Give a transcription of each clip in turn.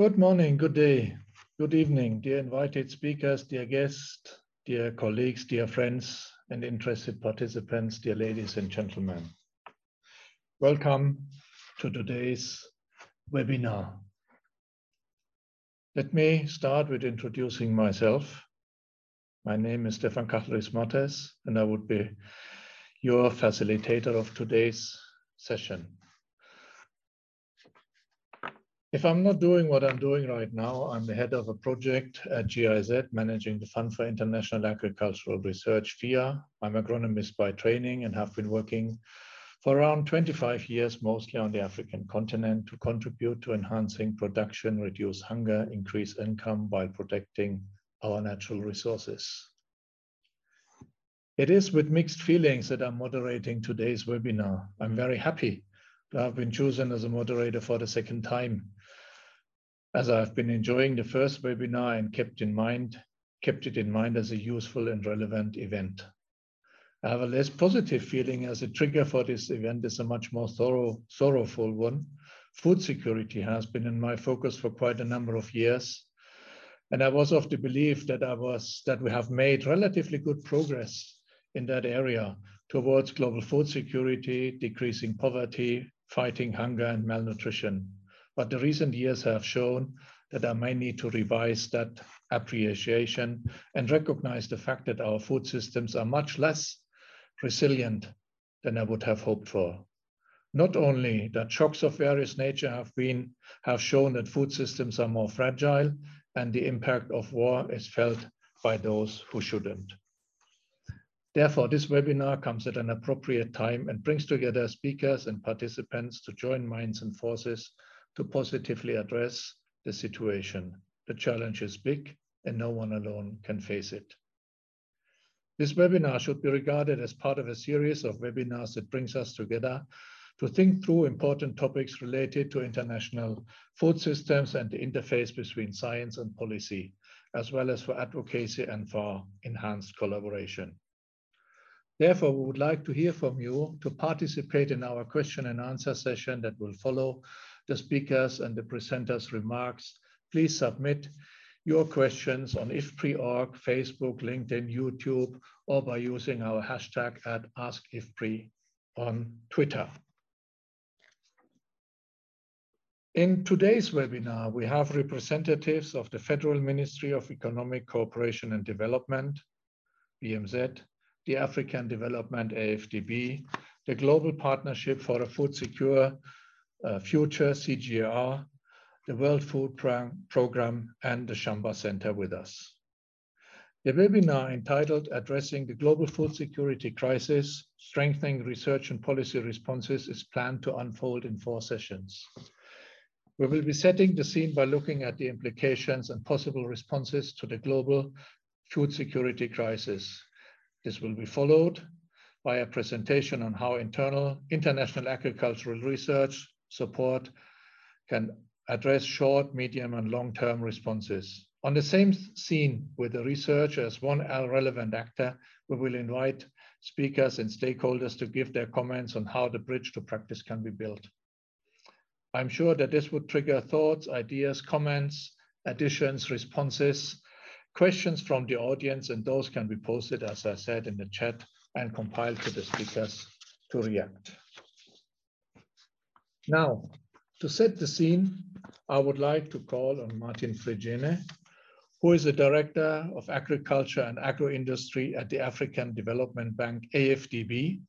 Good morning, good day, good evening, dear invited speakers, dear guests, dear colleagues, dear friends, and interested participants, dear ladies and gentlemen. Welcome to today's webinar. Let me start with introducing myself. My name is Stefan Kachleris Mates, and I would be your facilitator of today's session. If I'm not doing what I'm doing right now, I'm the head of a project at GIZ, managing the Fund for International Agricultural Research, FIA. I'm agronomist by training and have been working for around 25 years, mostly on the African continent, to contribute to enhancing production, reduce hunger, increase income while protecting our natural resources. It is with mixed feelings that I'm moderating today's webinar. I'm very happy to have been chosen as a moderator for the second time as I've been enjoying the first webinar and kept in mind, kept it in mind as a useful and relevant event. I have a less positive feeling as a trigger for this event is a much more thorough, sorrowful one. Food security has been in my focus for quite a number of years. And I was of the belief that I was that we have made relatively good progress in that area towards global food security, decreasing poverty, fighting hunger and malnutrition. But the recent years have shown that I may need to revise that appreciation and recognize the fact that our food systems are much less resilient than I would have hoped for. Not only that shocks of various nature have been have shown that food systems are more fragile and the impact of war is felt by those who shouldn't. Therefore, this webinar comes at an appropriate time and brings together speakers and participants to join minds and forces to positively address the situation. The challenge is big and no one alone can face it. This webinar should be regarded as part of a series of webinars that brings us together to think through important topics related to international food systems and the interface between science and policy, as well as for advocacy and for enhanced collaboration. Therefore, we would like to hear from you to participate in our question and answer session that will follow the speakers and the presenters' remarks, please submit your questions on IFPRI.org, Facebook, LinkedIn, YouTube, or by using our hashtag at AskIFPRI on Twitter. In today's webinar, we have representatives of the Federal Ministry of Economic Cooperation and Development, BMZ, the African Development AFDB, the Global Partnership for a Food Secure Uh, Future, CGIAR, the World Food Pro Program, and the Shamba Center with us. The webinar entitled Addressing the Global Food Security Crisis, Strengthening Research and Policy Responses is planned to unfold in four sessions. We will be setting the scene by looking at the implications and possible responses to the global food security crisis. This will be followed by a presentation on how internal, international agricultural research support can address short, medium, and long-term responses. On the same scene with the research as one relevant actor, we will invite speakers and stakeholders to give their comments on how the bridge to practice can be built. I'm sure that this would trigger thoughts, ideas, comments, additions, responses, questions from the audience, and those can be posted, as I said, in the chat and compiled to the speakers to react. Now, to set the scene, I would like to call on Martin Fregene, who is the Director of Agriculture and Agro-Industry at the African Development Bank, AFDB.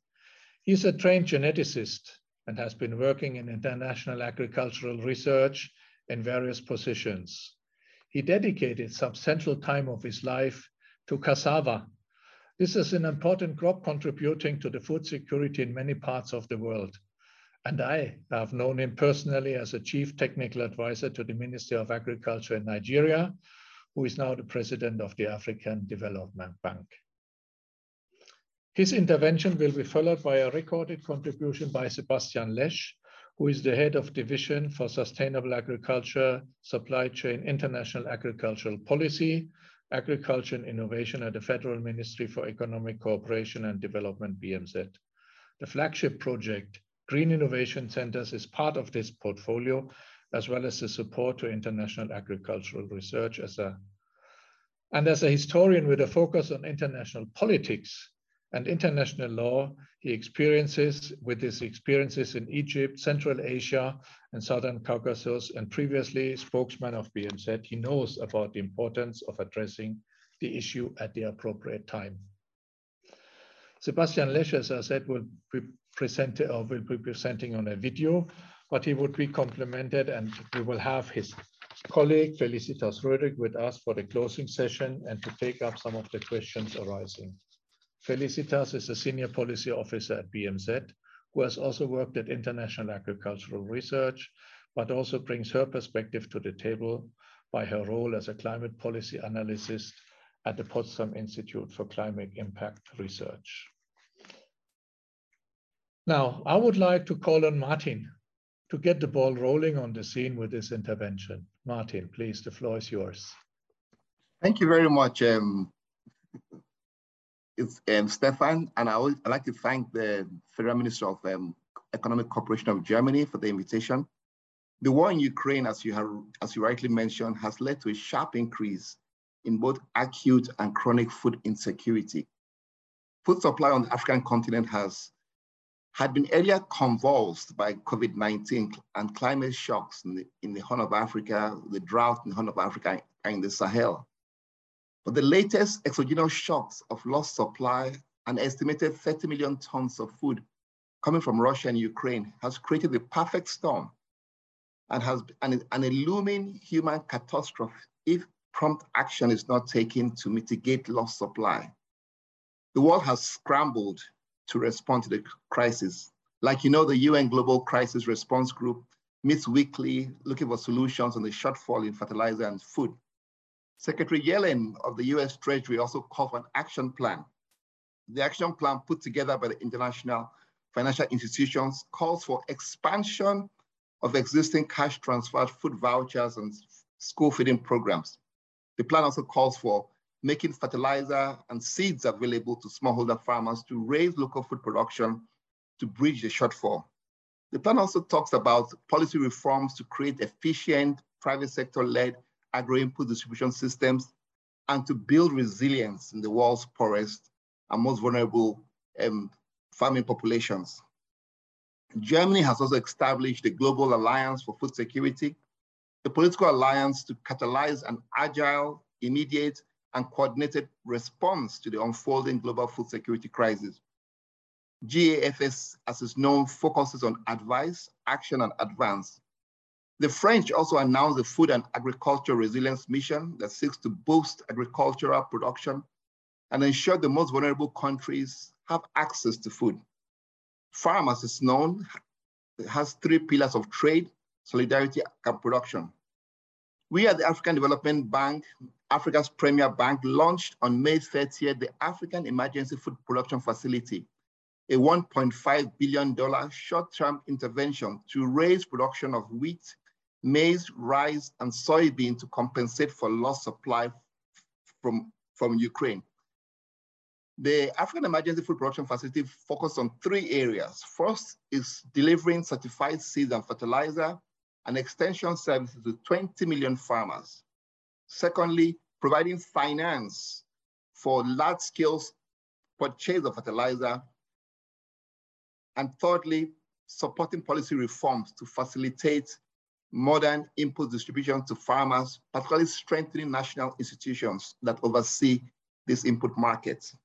He's a trained geneticist and has been working in international agricultural research in various positions. He dedicated substantial time of his life to cassava. This is an important crop contributing to the food security in many parts of the world. And I have known him personally as a chief technical advisor to the Ministry of Agriculture in Nigeria, who is now the president of the African Development Bank. His intervention will be followed by a recorded contribution by Sebastian Lesch, who is the head of division for sustainable agriculture, supply chain, international agricultural policy, agriculture and innovation at the Federal Ministry for Economic Cooperation and Development, BMZ. The flagship project Green Innovation Centers is part of this portfolio as well as the support to international agricultural research as a and as a historian with a focus on international politics and international law, he experiences with his experiences in Egypt, Central Asia, and Southern Caucasus, and previously spokesman of BMZ, he knows about the importance of addressing the issue at the appropriate time. Sebastian Lesch, as I said, will be presenting or will be presenting on a video, but he would be complemented and we will have his colleague Felicitas Röhrig with us for the closing session and to take up some of the questions arising. Felicitas is a senior policy officer at BMZ, who has also worked at International Agricultural Research, but also brings her perspective to the table by her role as a climate policy analyst at the Potsdam Institute for Climate Impact Research. Now, I would like to call on Martin to get the ball rolling on the scene with this intervention. Martin, please, the floor is yours. Thank you very much, um, um, Stefan, and I would I'd like to thank the Federal Minister of um, Economic Cooperation of Germany for the invitation. The war in Ukraine, as you have, as you rightly mentioned, has led to a sharp increase in both acute and chronic food insecurity. Food supply on the African continent has had been earlier convulsed by COVID-19 and climate shocks in the, in the Horn of Africa, the drought in the Horn of Africa and the Sahel. But the latest exogenous shocks of lost supply and estimated 30 million tons of food coming from Russia and Ukraine has created the perfect storm and has an, an looming human catastrophe if prompt action is not taken to mitigate lost supply. The world has scrambled to respond to the crisis. Like you know, the UN Global Crisis Response Group meets weekly looking for solutions on the shortfall in fertilizer and food. Secretary Yellen of the US Treasury also called for an action plan. The action plan put together by the international financial institutions calls for expansion of existing cash transfer, food vouchers, and school feeding programs. The plan also calls for making fertilizer and seeds available to smallholder farmers to raise local food production to bridge the shortfall. The plan also talks about policy reforms to create efficient private sector-led agro-input distribution systems and to build resilience in the world's poorest and most vulnerable um, farming populations. Germany has also established the Global Alliance for Food Security, the political alliance to catalyze an agile, immediate, and coordinated response to the unfolding global food security crisis. GAFS, as is known, focuses on advice, action, and advance. The French also announced the Food and Agriculture Resilience Mission that seeks to boost agricultural production and ensure the most vulnerable countries have access to food. FARM, as is known, has three pillars of trade, solidarity, and production. We at the African Development Bank Africa's premier bank, launched on May 30th the African Emergency Food Production Facility, a $1.5 billion short-term intervention to raise production of wheat, maize, rice, and soybean to compensate for lost supply from, from Ukraine. The African Emergency Food Production Facility focused on three areas. First is delivering certified seeds and fertilizer and extension services to 20 million farmers. Secondly, providing finance for large scale purchase of fertilizer. And thirdly, supporting policy reforms to facilitate modern input distribution to farmers, particularly strengthening national institutions that oversee these input markets.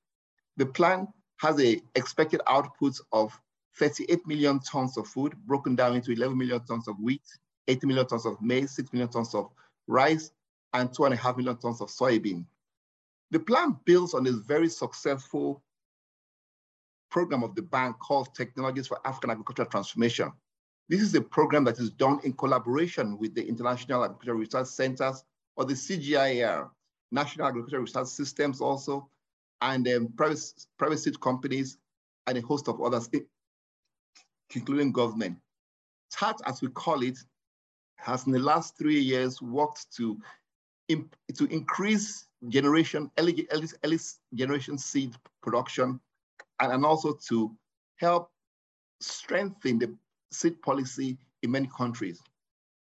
The plan has a expected output of 38 million tons of food, broken down into 11 million tons of wheat, 80 million tons of maize, 6 million tons of rice, and two and a half million tons of soybean. The plan builds on this very successful program of the bank called Technologies for African Agricultural Transformation. This is a program that is done in collaboration with the International Agricultural Research Centers or the CGIAR, National Agricultural Research Systems also, and um, private, private seed companies and a host of others, including government. TAAT, as we call it, has in the last three years worked to to increase generation, early, early, generation seed production, and, and also to help strengthen the seed policy in many countries.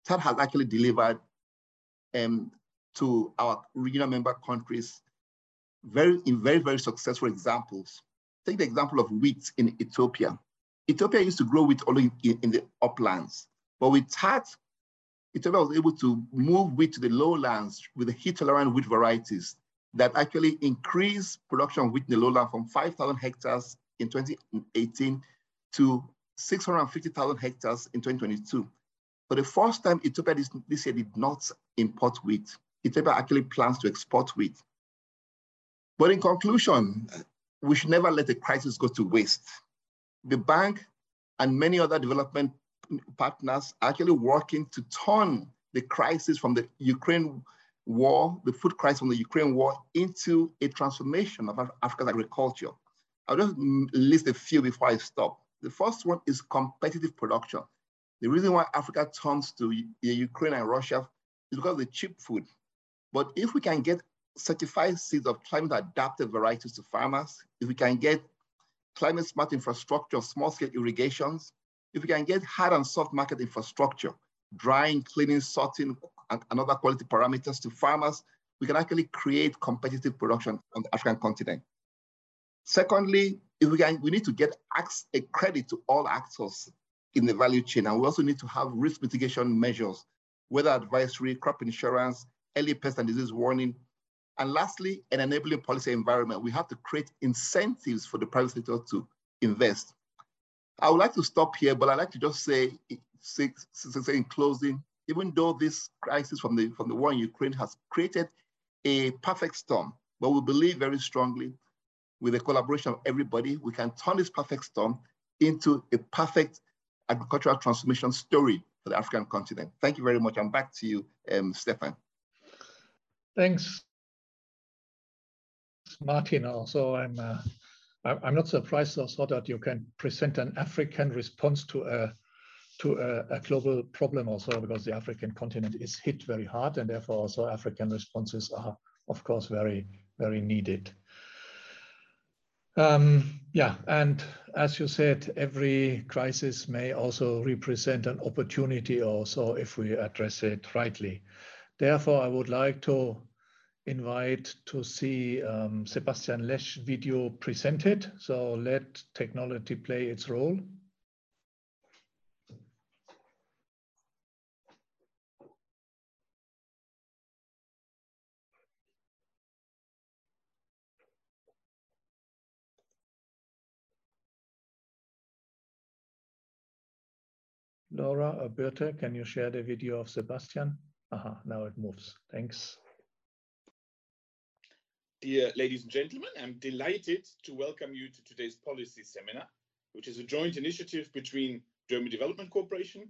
That has actually delivered um, to our regional member countries very in very, very successful examples. Take the example of wheat in Ethiopia. Ethiopia used to grow wheat only in, in the uplands, but with TAAT, Ethiopia was able to move wheat to the lowlands with the heat-tolerant wheat varieties that actually increased production of wheat in the lowland from 5,000 hectares in 2018 to 650,000 hectares in 2022. For the first time, Ethiopia this, this year did not import wheat. Ethiopia actually plans to export wheat. But in conclusion, we should never let a crisis go to waste. The bank and many other development partners actually working to turn the crisis from the Ukraine war, the food crisis from the Ukraine war, into a transformation of Africa's agriculture. I'll just list a few before I stop. The first one is competitive production. The reason why Africa turns to Ukraine and Russia is because of the cheap food. But if we can get certified seeds of climate adapted varieties to farmers, if we can get climate smart infrastructure, small scale irrigations, if we can get hard and soft market infrastructure, drying, cleaning, sorting, and, and other quality parameters to farmers, we can actually create competitive production on the African continent. Secondly, if we can, we need to get a credit to all actors in the value chain, and we also need to have risk mitigation measures, weather advisory, crop insurance, early pest and disease warning, and lastly, an enabling policy environment. We have to create incentives for the private sector to invest. I would like to stop here, but I'd like to just say, say, say in closing, even though this crisis from the, from the war in Ukraine has created a perfect storm, but we believe very strongly with the collaboration of everybody, we can turn this perfect storm into a perfect agricultural transformation story for the African continent. Thank you very much. I'm back to you, um, Stefan. Thanks, Martin. Also, I'm uh, I'm not surprised also that you can present an African response to a to a, a, global problem also because the African continent is hit very hard and therefore also African responses are of course very very needed. Um, yeah, and as you said, every crisis may also represent an opportunity also if we address it rightly. Therefore, I would like to invite to see um, Sebastian Lesch video presented. So let technology play its role. Laura or can you share the video of Sebastian? Aha, now it moves. Thanks. Dear ladies and gentlemen, I'm delighted to welcome you to today's policy seminar, which is a joint initiative between German Development Corporation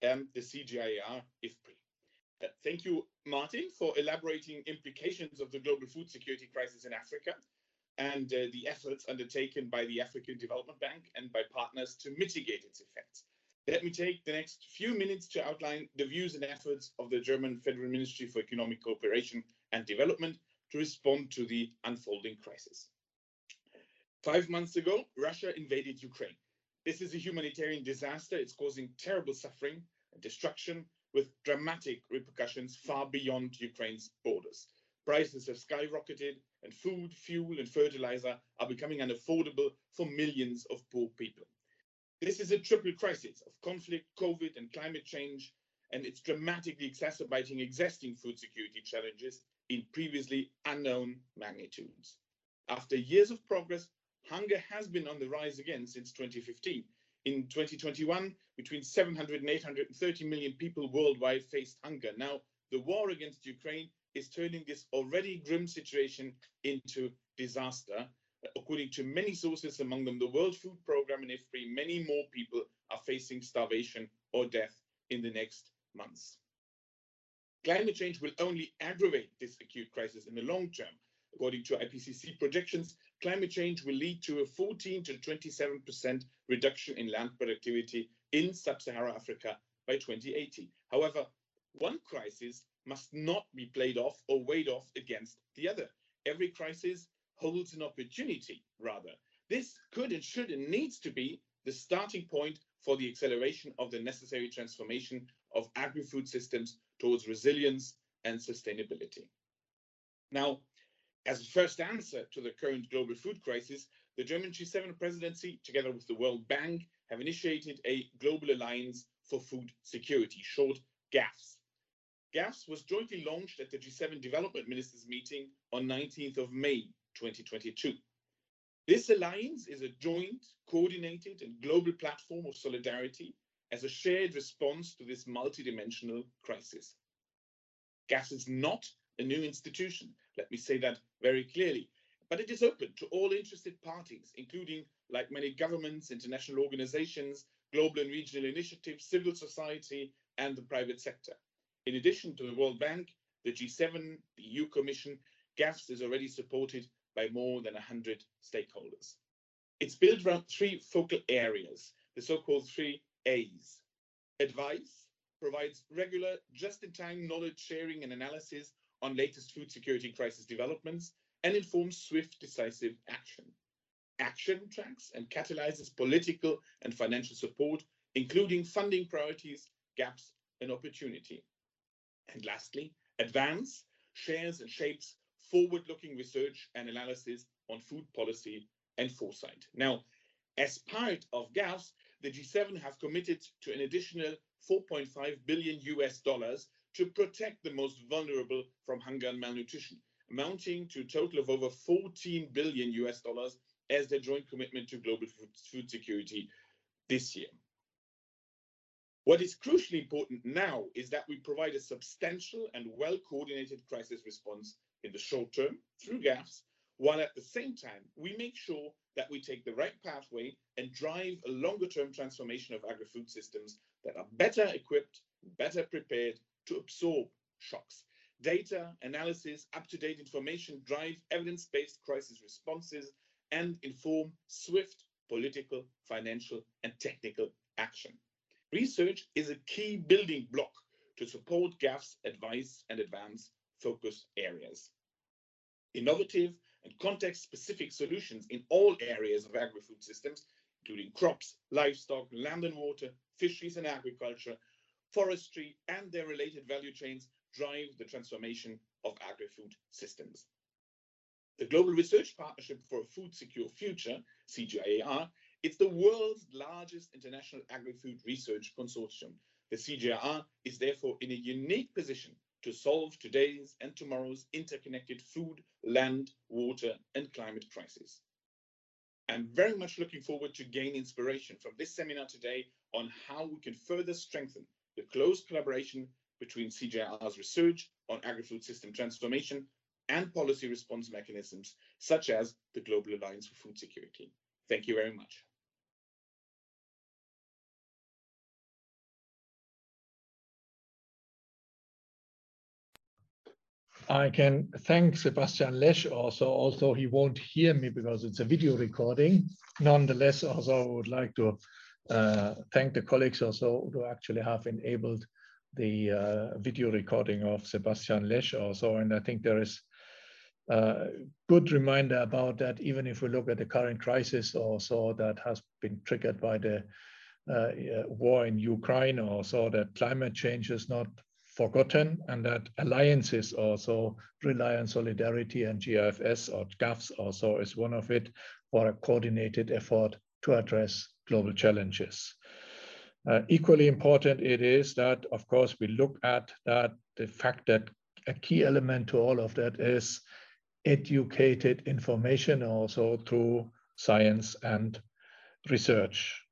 and the CGIAR IFPRI. Uh, thank you, Martin, for elaborating implications of the global food security crisis in Africa and uh, the efforts undertaken by the African Development Bank and by partners to mitigate its effects. Let me take the next few minutes to outline the views and efforts of the German Federal Ministry for Economic Cooperation and Development to respond to the unfolding crisis. Five months ago, Russia invaded Ukraine. This is a humanitarian disaster. It's causing terrible suffering and destruction with dramatic repercussions far beyond Ukraine's borders. Prices have skyrocketed, and food, fuel, and fertilizer are becoming unaffordable for millions of poor people. This is a triple crisis of conflict, COVID, and climate change, and it's dramatically exacerbating existing food security challenges in previously unknown magnitudes. After years of progress, hunger has been on the rise again since 2015. In 2021, between 700 and 830 million people worldwide faced hunger. Now, the war against Ukraine is turning this already grim situation into disaster. According to many sources, among them the World Food Programme and IFPRI, many more people are facing starvation or death in the next months. Climate change will only aggravate this acute crisis in the long term. According to IPCC projections, climate change will lead to a 14 to 27% reduction in land productivity in sub-Saharan Africa by 2080. However, one crisis must not be played off or weighed off against the other. Every crisis holds an opportunity, rather. This could and should and needs to be the starting point for the acceleration of the necessary transformation of agri-food systems towards resilience and sustainability. Now, as a first answer to the current global food crisis, the German G7 presidency, together with the World Bank, have initiated a global alliance for food security, short GAFS. GAFS was jointly launched at the G7 development ministers meeting on 19th of May 2022. This alliance is a joint, coordinated and global platform of solidarity as a shared response to this multidimensional crisis. GAFS is not a new institution, let me say that very clearly, but it is open to all interested parties, including, like many governments, international organizations, global and regional initiatives, civil society, and the private sector. In addition to the World Bank, the G7, the EU Commission, GAFS is already supported by more than 100 stakeholders. It's built around three focal areas, the so-called three A's. Advice provides regular, just-in-time knowledge sharing and analysis on latest food security crisis developments and informs swift, decisive action. Action tracks and catalyzes political and financial support, including funding priorities, gaps, and opportunity. And lastly, Advance shares and shapes forward-looking research and analysis on food policy and foresight. Now, as part of GAFS, the G7 have committed to an additional 4.5 billion US dollars to protect the most vulnerable from hunger and malnutrition, amounting to a total of over 14 billion US dollars as their joint commitment to global food security this year. What is crucially important now is that we provide a substantial and well-coordinated crisis response in the short term through GAFS, while at the same time, we make sure that we take the right pathway and drive a longer term transformation of agri food systems that are better equipped, better prepared to absorb shocks. Data, analysis, up to date information drive evidence based crisis responses and inform swift political, financial, and technical action. Research is a key building block to support GAF's advice and advance focus areas. Innovative and context-specific solutions in all areas of agri-food systems, including crops, livestock, land and water, fisheries and agriculture, forestry, and their related value chains drive the transformation of agri-food systems. The Global Research Partnership for a Food Secure Future, CGIAR, it's the world's largest international agri-food research consortium. The CGIAR is therefore in a unique position to solve today's and tomorrow's interconnected food, land, water, and climate crisis. I'm very much looking forward to gain inspiration from this seminar today on how we can further strengthen the close collaboration between CGIAR's research on agri-food system transformation and policy response mechanisms, such as the Global Alliance for Food Security. Thank you very much. I can thank Sebastian Lesch also, although he won't hear me because it's a video recording. Nonetheless, also I would like to uh, thank the colleagues also who actually have enabled the uh, video recording of Sebastian Lesch also. And I think there is a good reminder about that, even if we look at the current crisis also that has been triggered by the uh, war in Ukraine also that climate change is not forgotten and that alliances also rely on solidarity and GIFS or GAFS also is one of it for a coordinated effort to address global challenges. Uh, equally important it is that, of course, we look at that the fact that a key element to all of that is educated information also through science and research.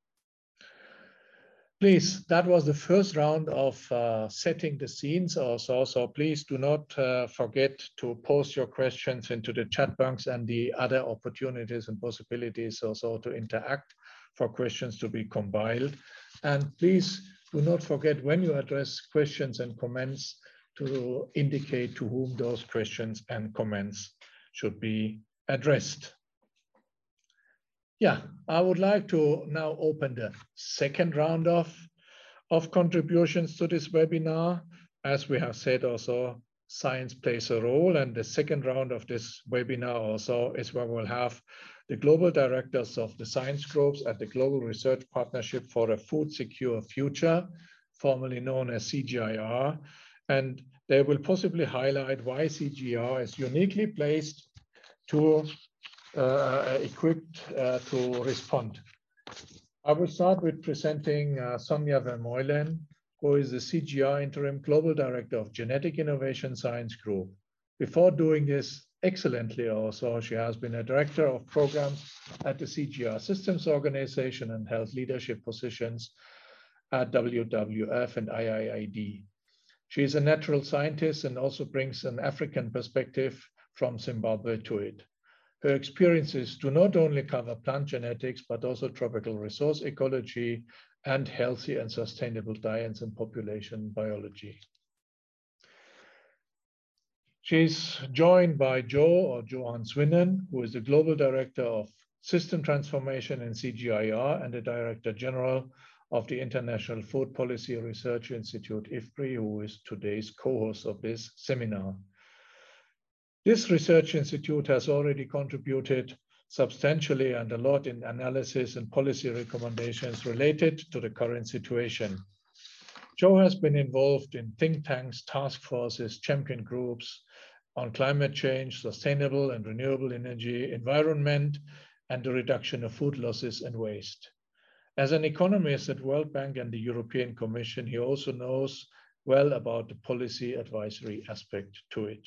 Please, that was the first round of uh, setting the scenes also. So please do not uh, forget to post your questions into the chat box and the other opportunities and possibilities also to interact for questions to be compiled. And please do not forget when you address questions and comments to indicate to whom those questions and comments should be addressed. Yeah, I would like to now open the second round of, of contributions to this webinar. As we have said also, science plays a role and the second round of this webinar also is where we'll have the global directors of the science groups at the Global Research Partnership for a Food Secure Future, formerly known as CGIAR, and they will possibly highlight why CGIAR is uniquely placed to equipped uh, to respond. I will start with presenting uh, Sonja Vermeulen, who is the CGIAR Interim Global Director of Genetic Innovation Science Group. Before doing this excellently also, she has been a director of programs at the CGIAR Systems Organization and held leadership positions at WWF and IIED. She is a natural scientist and also brings an African perspective from Zimbabwe to it. Her experiences do not only cover plant genetics, but also tropical resource ecology and healthy and sustainable diets and population biology. She's joined by Joe or Johan Swinnen, who is the Global Director of System Transformation in CGIAR and the Director General of the International Food Policy Research Institute, IFPRI, who is today's co-host of this seminar. This research institute has already contributed substantially and a lot in analysis and policy recommendations related to the current situation. Joe has been involved in think tanks, task forces, champion groups on climate change, sustainable and renewable energy, environment, and the reduction of food losses and waste. As an economist at World Bank and the European Commission, he also knows well about the policy advisory aspect to it.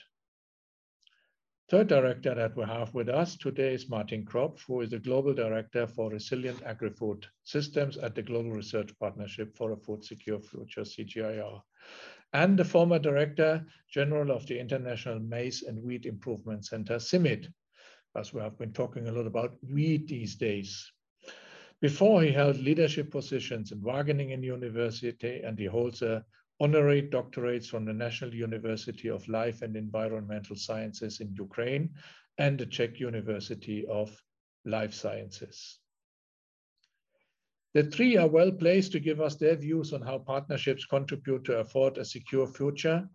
Third director that we have with us today is Martin Kropff, who is the Global Director for Resilient Agri-Food Systems at the Global Research Partnership for a Food Secure Future, CGIAR, and the former Director General of the International Maize and Wheat Improvement Center, CIMMYT, as we have been talking a lot about wheat these days. Before he held leadership positions in Wageningen University and he holds a honorary doctorates from the National University of Life and Environmental Sciences in Ukraine and the Czech University of Life Sciences. The three are well placed to give us their views on how partnerships contribute to afford a secure future.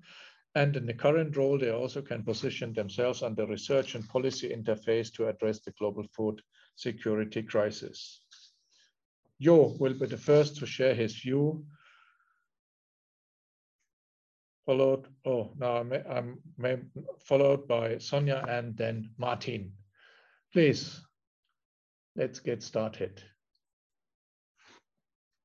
And in the current role, they also can position themselves on the research and policy interface to address the global food security crisis. Jo will be the first to share his view, followed, oh, now I'm, I'm followed by Sonja and then Martin. Please, let's get started.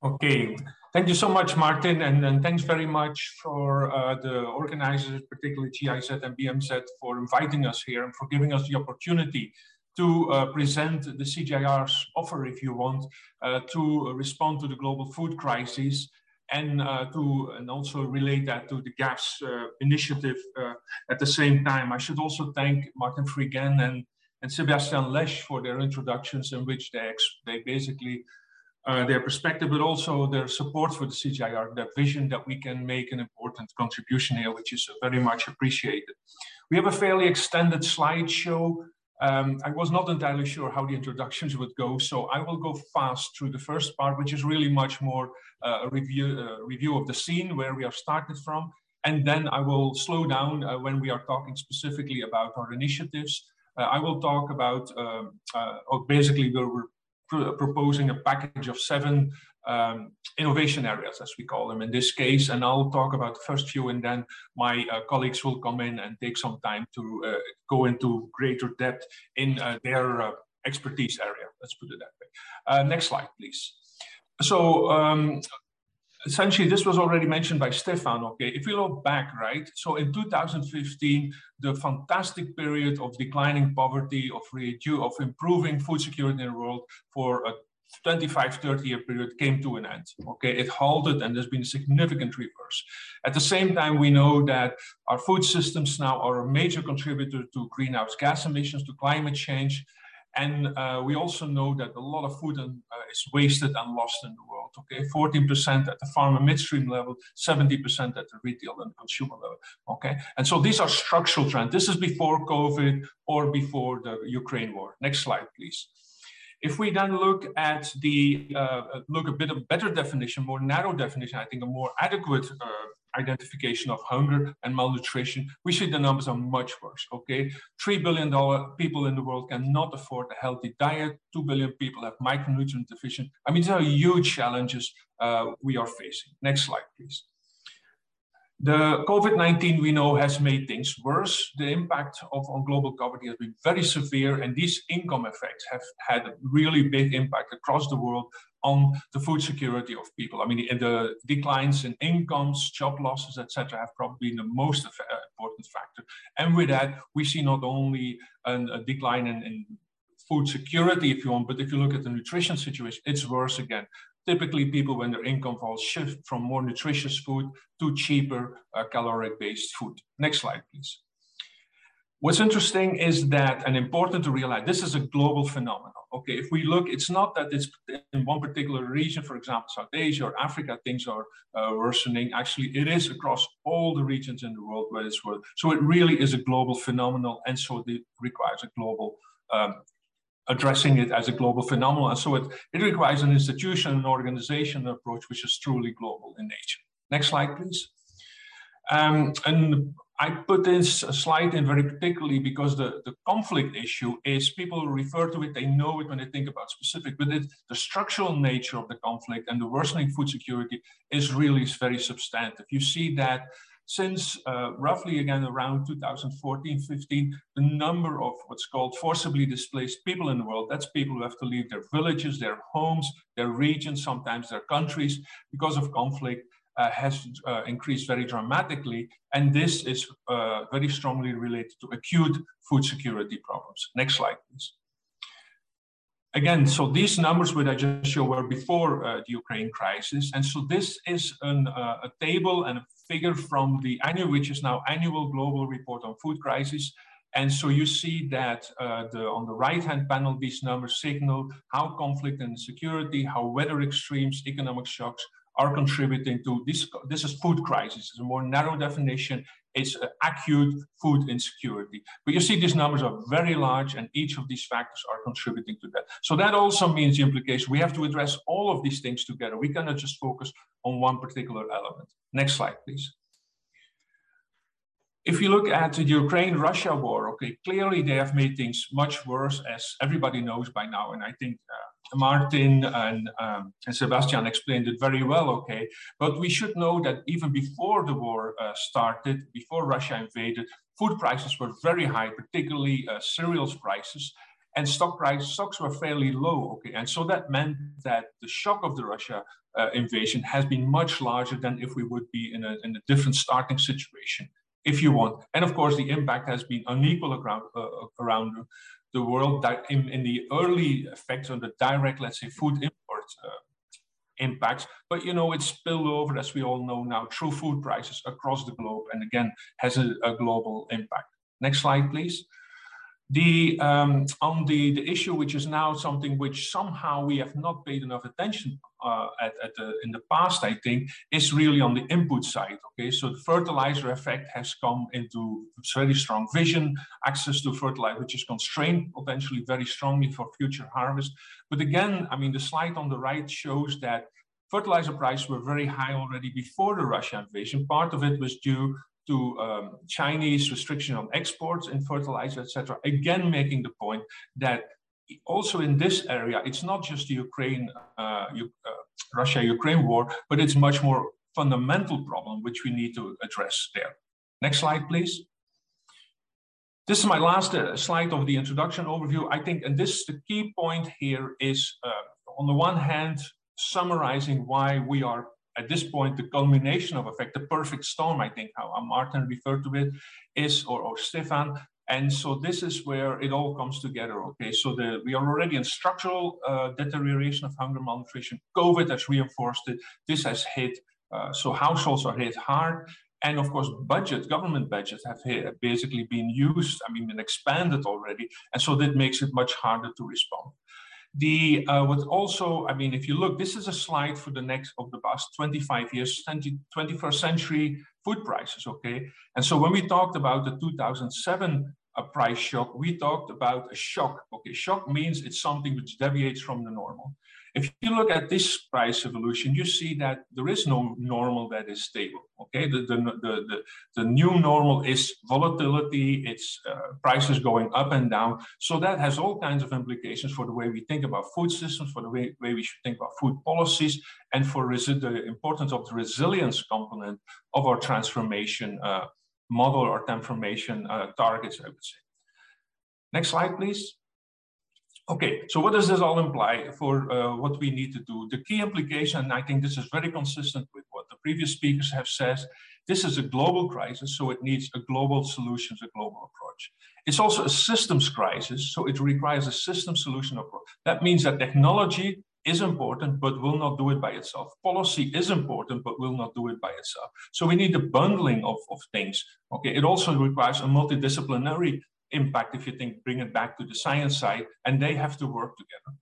Okay, thank you so much, Martin, and, and thanks very much for uh, the organizers, particularly GIZ and BMZ, for inviting us here and for giving us the opportunity to uh, present the CGIAR's offer, if you want, uh, to respond to the global food crisis and uh, to and also relate that to the GAFS uh, initiative uh, at the same time. I should also thank Martin Fregene and, and Sebastian Lesch for their introductions in which they, they basically uh, their perspective, but also their support for the CGIAR, that vision that we can make an important contribution here, which is very much appreciated. We have a fairly extended slideshow um, I was not entirely sure how the introductions would go, so I will go fast through the first part, which is really much more uh, a review, uh, review of the scene where we have started from. And then I will slow down uh, when we are talking specifically about our initiatives. Uh, I will talk about, um, uh, basically, we're pr proposing a package of seven um, innovation areas, as we call them in this case. And I'll talk about the first few, and then my uh, colleagues will come in and take some time to uh, go into greater depth in uh, their uh, expertise area. Let's put it that way. Uh, next slide, please. So um, essentially this was already mentioned by Stefan, okay, if we look back, right, so in 2015, the fantastic period of declining poverty, of, of improving food security in the world for a 25, 30 year period came to an end. Okay, it halted and there's been a significant reverse. At the same time, we know that our food systems now are a major contributor to greenhouse gas emissions, to climate change. And uh, we also know that a lot of food uh, is wasted and lost in the world. Okay, 14% at the farmer midstream level, 70% at the retail and consumer level. Okay, and so these are structural trends. This is before COVID or before the Ukraine war. Next slide, please. If we then look at the, uh, look a bit of better definition, more narrow definition, I think a more adequate uh, identification of hunger and malnutrition, we see the numbers are much worse, okay? $3 billion people in the world cannot afford a healthy diet. 2 billion people have micronutrient deficient. I mean, these are huge challenges uh, we are facing. Next slide, please. The COVID-19 we know has made things worse. The impact of on global poverty has been very severe and these income effects have had a really big impact across the world on the food security of people. I mean, the, declines in incomes, job losses, etc., have probably been the most uh, important factor. And with that, we see not only an, a decline in, in food security, if you want, but if you look at the nutrition situation, it's worse again. Typically, people, when their income falls, shift from more nutritious food to cheaper uh, caloric-based food. Next slide, please. What's interesting is that, and important to realize, this is a global phenomenon. Okay, if we look, it's not that it's in one particular region, for example, South Asia or Africa, things are uh, worsening. Actually, it is across all the regions in the world where it's worse. So it really is a global phenomenon, and so it requires a global um, addressing it as a global phenomenon. So it, it requires an institution, an organization approach, which is truly global in nature. Next slide, please. Um, and I put this slide in very particularly because the, the conflict issue is people refer to it, they know it when they think about specific, but it, the structural nature of the conflict and the worsening food security is really very substantive. You see that since uh, roughly again around 2014, 15, the number of what's called forcibly displaced people in the world, that's people who have to leave their villages, their homes, their regions, sometimes their countries because of conflict, uh, has uh, increased very dramatically. And this is uh, very strongly related to acute food security problems. Next slide, please. Again, so these numbers which I just show were before uh, the Ukraine crisis. And so this is an, uh, a table and a figure from the annual, which is now annual global report on food crisis. And so you see that uh, the, on the right-hand panel, these numbers signal how conflict and security, how weather extremes, economic shocks are contributing to this. This is food crisis. It's a more narrow definition. It's acute food insecurity. But you see these numbers are very large and each of these factors are contributing to that. So that also means the implication we have to address all of these things together. We cannot just focus on one particular element. Next slide, please. If you look at the Ukraine-Russia war, okay, clearly they have made things much worse, as everybody knows by now. And I think uh, Martin and, um, and, Sebastian explained it very well, okay. But we should know that even before the war uh, started, before Russia invaded, food prices were very high, particularly uh, cereals prices and stock price stocks were fairly low. Okay, and so that meant that the shock of the Russia uh, invasion has been much larger than if we would be in a, in a different starting situation, if you want. And of course, the impact has been unequal around uh, around the world. In, in the early effects on the direct, let's say, food import. Uh, impacts but you know it's spilled over as we all know now through food prices across the globe and again has a, a global impact next slide please the, um, on the, the issue, which is now something which somehow we have not paid enough attention uh, at, at the, in the past, I think, is really on the input side. Okay, so the fertilizer effect has come into very strong vision, access to fertilizer, which is constrained potentially very strongly for future harvest. But again, I mean, the slide on the right shows that fertilizer prices were very high already before the Russia invasion. Part of it was due to um, Chinese restriction on exports in fertilizer, etc. Again, making the point that also in this area, it's not just the Ukraine, uh, uh, Russia-Ukraine war, but it's much more fundamental problem which we need to address there. Next slide, please. This is my last uh, slide of the introduction overview. I think, and this the key point here is, uh, on the one hand, summarizing why we are at this point, the culmination of effect, the perfect storm, I think how Martin referred to it, is, or, or Stefan. And so this is where it all comes together. Okay, so the, we are already in structural uh, deterioration of hunger malnutrition. COVID has reinforced it. This has hit. Uh, so households are hit hard. And of course, budget, government budgets have basically been used, I mean, been expanded already. And so that makes it much harder to respond. The uh, what also, I mean, if you look, this is a slide for the next of the past 25 years, 20, 21st century food prices, okay? And so when we talked about the 2007 uh, price shock, we talked about a shock, okay? Shock means it's something which deviates from the normal. If you look at this price evolution, you see that there is no normal that is stable. Okay, the, the, the, the, the new normal is volatility, it's uh, prices going up and down. So that has all kinds of implications for the way we think about food systems, for the way, way we should think about food policies, and for the importance of the resilience component of our transformation uh, model or transformation uh, targets, I would say. Next slide, please. Okay, so what does this all imply for uh, what we need to do? The key implication, and I think this is very consistent with what the previous speakers have said, this is a global crisis, so it needs a global solution, a global approach. It's also a systems crisis, so it requires a system solution approach. That means that technology is important, but will not do it by itself. Policy is important, but will not do it by itself. So we need a bundling of, of things. Okay, it also requires a multidisciplinary impact if you think bring it back to the science side and they have to work together.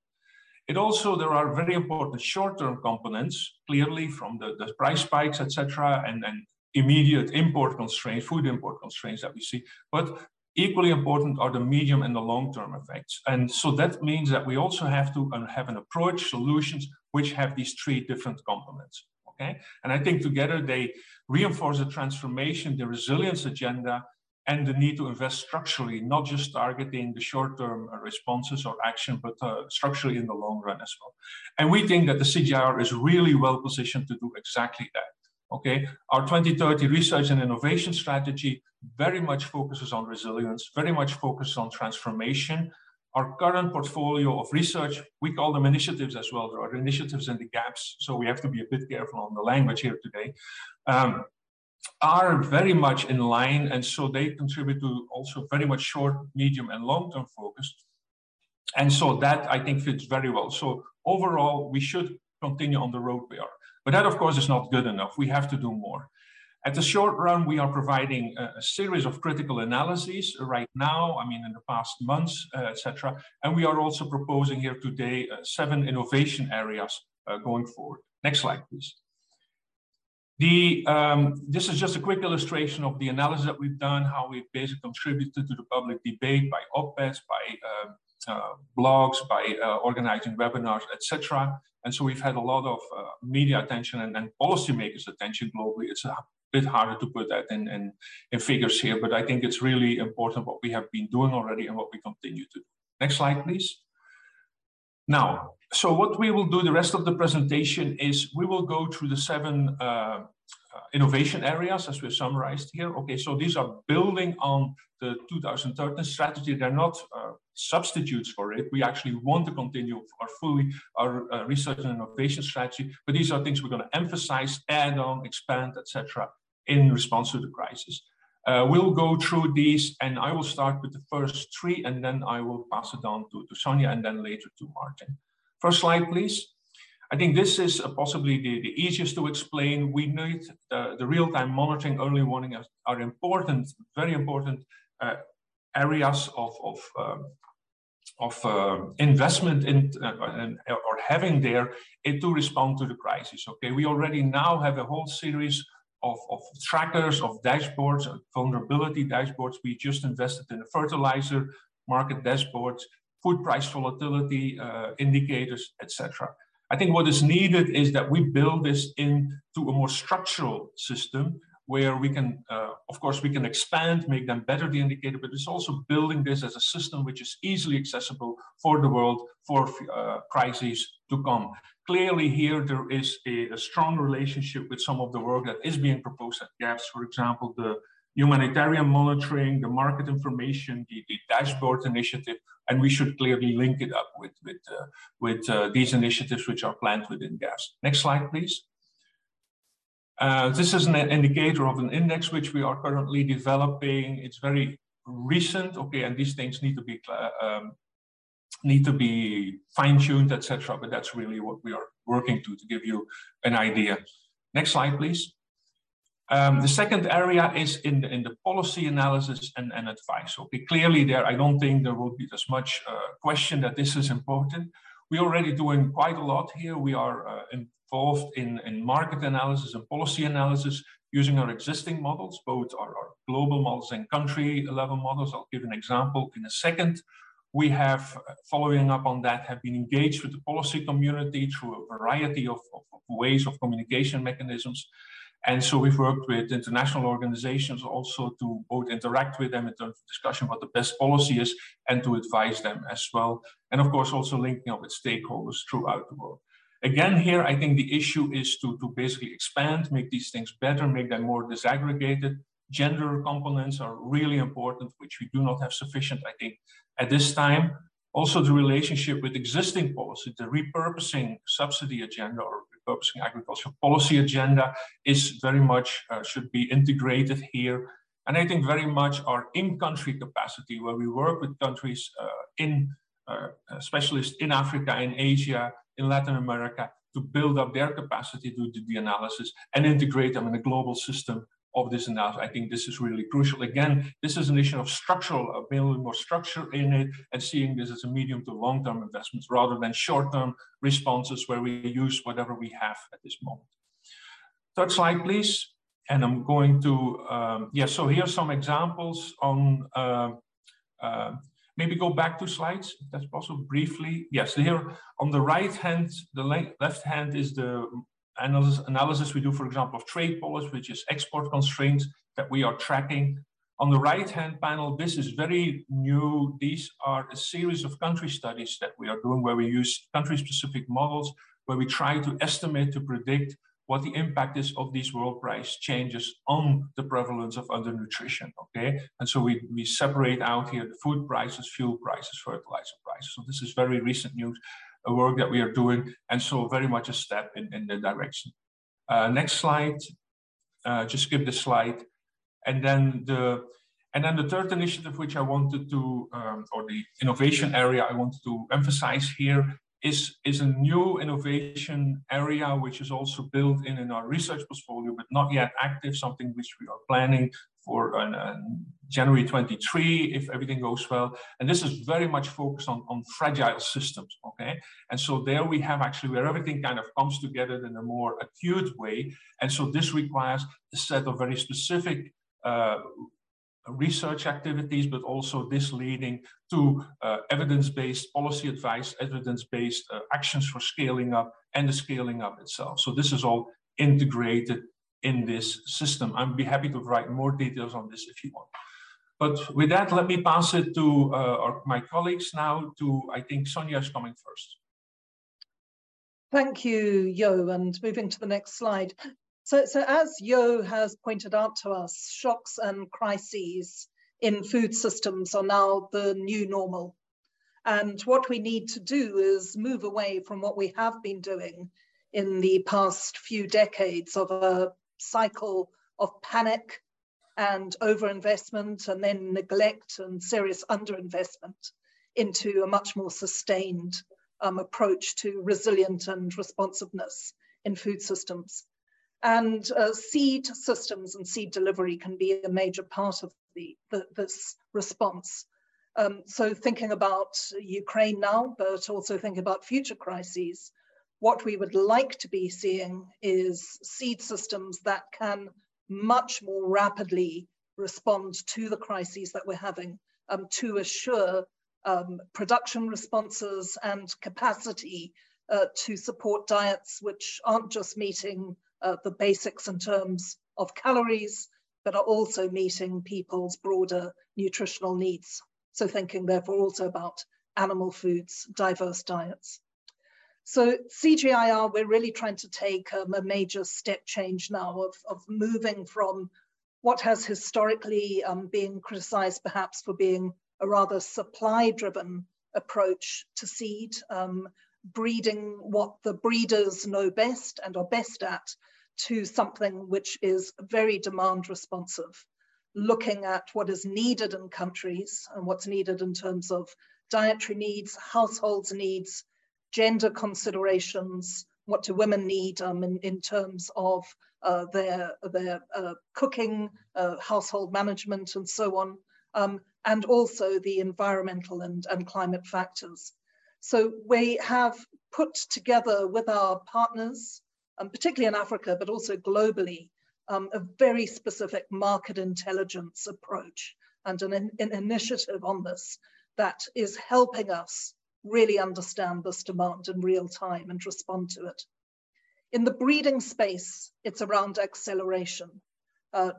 It also there are very important short-term components clearly from the, the price spikes etc and, and immediate import constraints food import constraints that we see. But equally important are the medium and the long-term effects. And so that means that we also have to uh, have an approach solutions which have these three different components okay? And i think together they reinforce the transformation the resilience agenda and the need to invest structurally, not just targeting the short-term responses or action, but uh, structurally in the long run as well. And we think that the CGIAR is really well positioned to do exactly that. Okay, our 2030 research and innovation strategy very much focuses on resilience, very much focuses on transformation. Our current portfolio of research, we call them initiatives as well. There are initiatives in the gaps, so we have to be a bit careful on the language here today. Um, are very much in line, and so they contribute to also very much short, medium, and long-term focus. And so that I think fits very well. So overall, we should continue on the road we are. But that, of course, is not good enough. We have to do more. At the short run, we are providing a, a series of critical analyses right now, I mean, in the past months, uh, etc. And we are also proposing here today uh, seven innovation areas uh, going forward. Next slide, please. The, um, this is just a quick illustration of the analysis that we've done, how we've basically contributed to the public debate by op-eds, by uh, uh, blogs, by uh, organizing webinars, etc. And so we've had a lot of uh, media attention and, and policymakers' attention globally. It's a bit harder to put that in, in, in figures here, but I think it's really important what we have been doing already and what we continue to do. Next slide, please. Now, so what we will do the rest of the presentation is we will go through the seven uh, innovation areas as we have summarized here. Okay, so these are building on the 2013 strategy. They're not uh, substitutes for it. We actually want to continue our fully our uh, research and innovation strategy, but these are things we're going to emphasize, add on, expand, etc. in response to the crisis. Uh, we'll go through these and I will start with the first three and then I will pass it on to, to Sonja and then later to Martin. First slide, please. I think this is possibly the, the easiest to explain. We need uh, the real-time monitoring, early warning are, are important, very important uh, areas of, of, um, of uh, investment in uh, or having there to respond to the crisis. Okay, we already now have a whole series of, of trackers, of dashboards, vulnerability dashboards. We just invested in a fertilizer market dashboards food price volatility uh, indicators, etc. I think what is needed is that we build this into a more structural system where we can, uh, of course, we can expand, make them better, the indicator, but it's also building this as a system which is easily accessible for the world for uh, crises to come. Clearly here, there is a, a, strong relationship with some of the work that is being proposed at GAPS, for example, the humanitarian monitoring, the market information, the, the dashboard initiative, and we should clearly link it up with, with, uh, with uh, these initiatives which are planned within GAPS. Next slide, please. Uh, this is an indicator of an index which we are currently developing. It's very recent, okay, and these things need to be um, need to be fine-tuned, etc. But that's really what we are working to to give you an idea. Next slide, please. Um, the second area is in the, in the policy analysis and, and advice. Okay, clearly there, I don't think there will be as much uh, question that this is important. We're already doing quite a lot here. We are uh, involved in, in market analysis and policy analysis using our existing models, both our, our global models and country level models. I'll give an example in a second. we have, uh, following up on that, have been engaged with the policy community through a variety of, of, of ways of communication mechanisms. And so we've worked with international organizations also to both interact with them in terms of discussion what the best policy is and to advise them as well. And of course, also linking up with stakeholders throughout the world. Again, here, I think the issue is to, to basically expand, make these things better, make them more disaggregated. Gender components are really important, which we do not have sufficient, I think, at this time. Also, the relationship with existing policy, the repurposing subsidy agenda or repurposing agriculture policy agenda is very much uh, should be integrated here. And I think very much our in-country capacity, where we work with countries uh, in uh, specialists in Africa, in Asia, in Latin America, to build up their capacity to do the analysis and integrate them in a global system of this analysis. I think this is really crucial. Again, this is an issue of structural, building more structure in it and seeing this as a medium to long-term investments rather than short-term responses where we use whatever we have at this moment. Third slide, please. And I'm going to, um, yeah, so here's some examples on, uh, uh, maybe go back two slides, if that's possible, briefly. Yes, here on the right hand, the left hand is the analysis, analysis we do, for example, of trade policy, which is export constraints that we are tracking. On the right-hand panel, this is very new. These are a series of country studies that we are doing where we use country-specific models, where we try to estimate, to predict what the impact is of these world price changes on the prevalence of undernutrition, okay? And so we, we separate out here the food prices, fuel prices, fertilizer prices. So this is very recent news a work that we are doing, and so very much a step in, in the direction. Uh, next slide, uh, just skip the slide. And then the and then the third initiative, which I wanted to, um, or the innovation area I wanted to emphasize here is, is a new innovation area, which is also built in in our research portfolio, but not yet active, something which we are planning for uh, January 23, if everything goes well. And this is very much focused on, on fragile systems, okay? And so there we have actually where everything kind of comes together in a more acute way. And so this requires a set of very specific uh, research activities, but also this leading to uh, evidence-based policy advice, evidence-based uh, actions for scaling up and the scaling up itself. So this is all integrated in this system. I'd be happy to provide more details on this if you want. But with that, let me pass it to uh, my colleagues now to, I think Sonja is coming first. Thank you, Jo, and moving to the next slide. So, so as Yo has pointed out to us, shocks and crises in food systems are now the new normal. And what we need to do is move away from what we have been doing in the past few decades of a cycle of panic and overinvestment and then neglect and serious underinvestment into a much more sustained um, approach to resilient and responsiveness in food systems. And uh, seed systems and seed delivery can be a major part of the, the this response. Um, so thinking about Ukraine now, but also thinking about future crises, what we would like to be seeing is seed systems that can much more rapidly respond to the crises that we're having um, to assure um, production responses and capacity uh, to support diets which aren't just meeting uh, the basics in terms of calories, but are also meeting people's broader nutritional needs. So thinking therefore also about animal foods, diverse diets. So CGIAR, we're really trying to take um, a major step change now of, of moving from what has historically um, been criticized perhaps for being a rather supply-driven approach to seed, um, breeding what the breeders know best and are best at to something which is very demand responsive, looking at what is needed in countries and what's needed in terms of dietary needs, households needs, gender considerations, what do women need um, in, in terms of uh, their, their uh, cooking, uh, household management, and so on, um, and also the environmental and, and climate factors. So we have put together with our partners, um, particularly in Africa, but also globally, um, a very specific market intelligence approach and an, an initiative on this that is helping us really understand this demand in real time and respond to it. In the breeding space, it's around acceleration. Uh,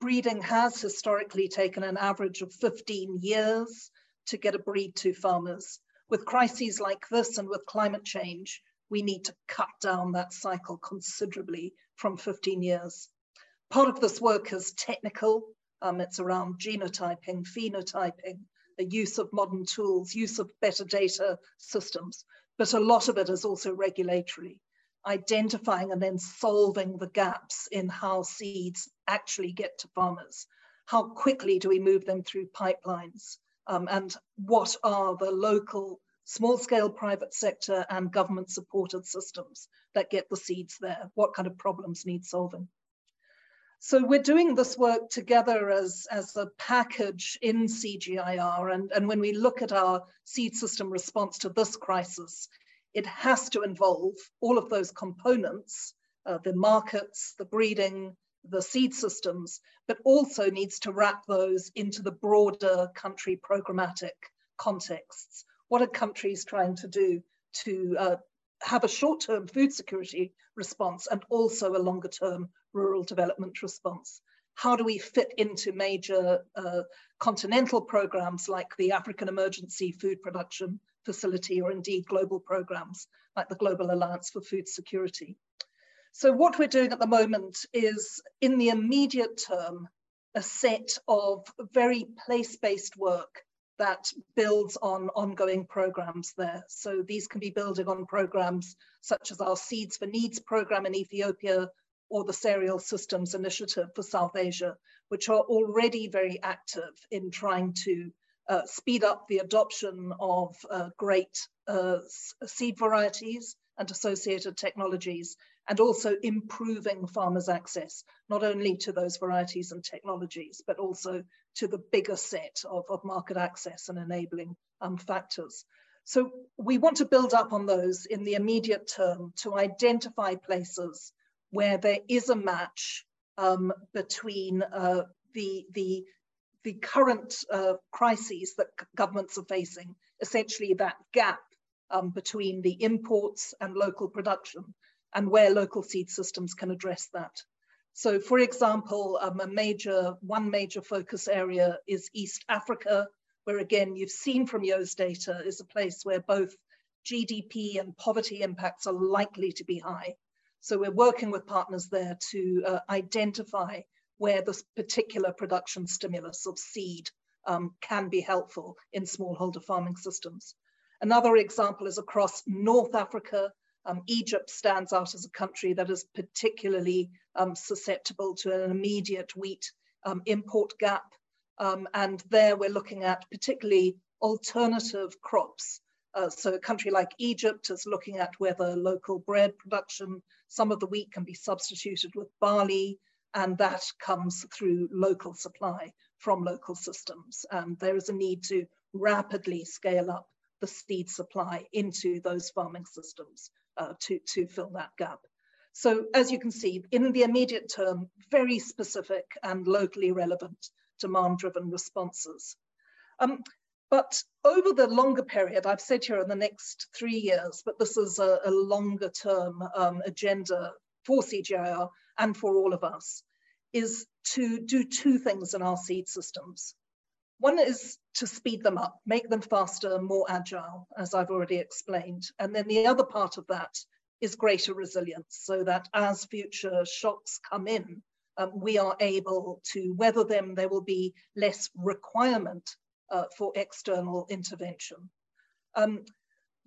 breeding has historically taken an average of 15 years to get a breed to farmers. With crises like this and with climate change, we need to cut down that cycle considerably from 15 years. Part of this work is technical. Um, it's around genotyping, phenotyping, the use of modern tools, use of better data systems, but a lot of it is also regulatory, identifying and then solving the gaps in how seeds actually get to farmers. How quickly do we move them through pipelines? Um, and what are the local small scale private sector and government supported systems that get the seeds there? What kind of problems need solving? So we're doing this work together as, as a package in CGIAR. And, and when we look at our seed system response to this crisis, it has to involve all of those components, uh, the markets, the breeding, the seed systems, but also needs to wrap those into the broader country programmatic contexts what are countries trying to do to uh, have a short-term food security response and also a longer-term rural development response? How do we fit into major uh, continental programs like the African Emergency Food Production Facility or indeed global programs like the Global Alliance for Food Security? So what we're doing at the moment is in the immediate term, a set of very place-based work that builds on ongoing programs there. So these can be building on programs such as our Seeds for Needs program in Ethiopia or the Cereal Systems Initiative for South Asia, which are already very active in trying to uh, speed up the adoption of uh, great uh, seed varieties and associated technologies, and also improving farmers' access, not only to those varieties and technologies, but also to the bigger set of, of market access and enabling um, factors. So we want to build up on those in the immediate term to identify places where there is a match um, between uh, the, the, the current uh, crises that governments are facing, essentially that gap um, between the imports and local production and where local seed systems can address that. So for example, um, a major, one major focus area is East Africa, where again, you've seen from Yo's data is a place where both GDP and poverty impacts are likely to be high. So we're working with partners there to uh, identify where this particular production stimulus of seed um, can be helpful in smallholder farming systems. Another example is across North Africa. Um, Egypt stands out as a country that is particularly um, susceptible to an immediate wheat um, import gap. Um, and there we're looking at particularly alternative crops. Uh, so a country like Egypt is looking at whether local bread production, some of the wheat can be substituted with barley, and that comes through local supply from local systems. And there is a need to rapidly scale up the seed supply into those farming systems uh, to, to fill that gap. So as you can see, in the immediate term, very specific and locally relevant demand-driven responses. Um, but over the longer period, I've said here in the next three years, but this is a, a longer term um, agenda for CGIAR and for all of us, is to do two things in our seed systems. One is to speed them up, make them faster, more agile, as I've already explained. And then the other part of that is greater resilience, so that as future shocks come in, um, we are able to weather them. There will be less requirement uh, for external intervention. Um,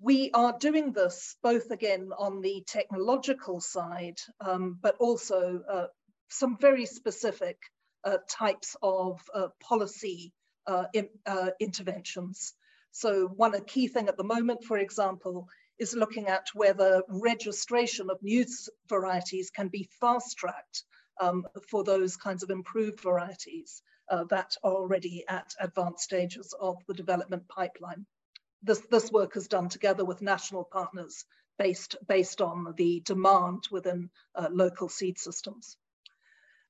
we are doing this both again on the technological side, um, but also uh, some very specific uh, types of uh, policy uh, in, uh, interventions. So one key thing at the moment, for example, is looking at whether registration of new varieties can be fast-tracked um, for those kinds of improved varieties uh, that are already at advanced stages of the development pipeline. This, this work is done together with national partners based, based on the demand within uh, local seed systems.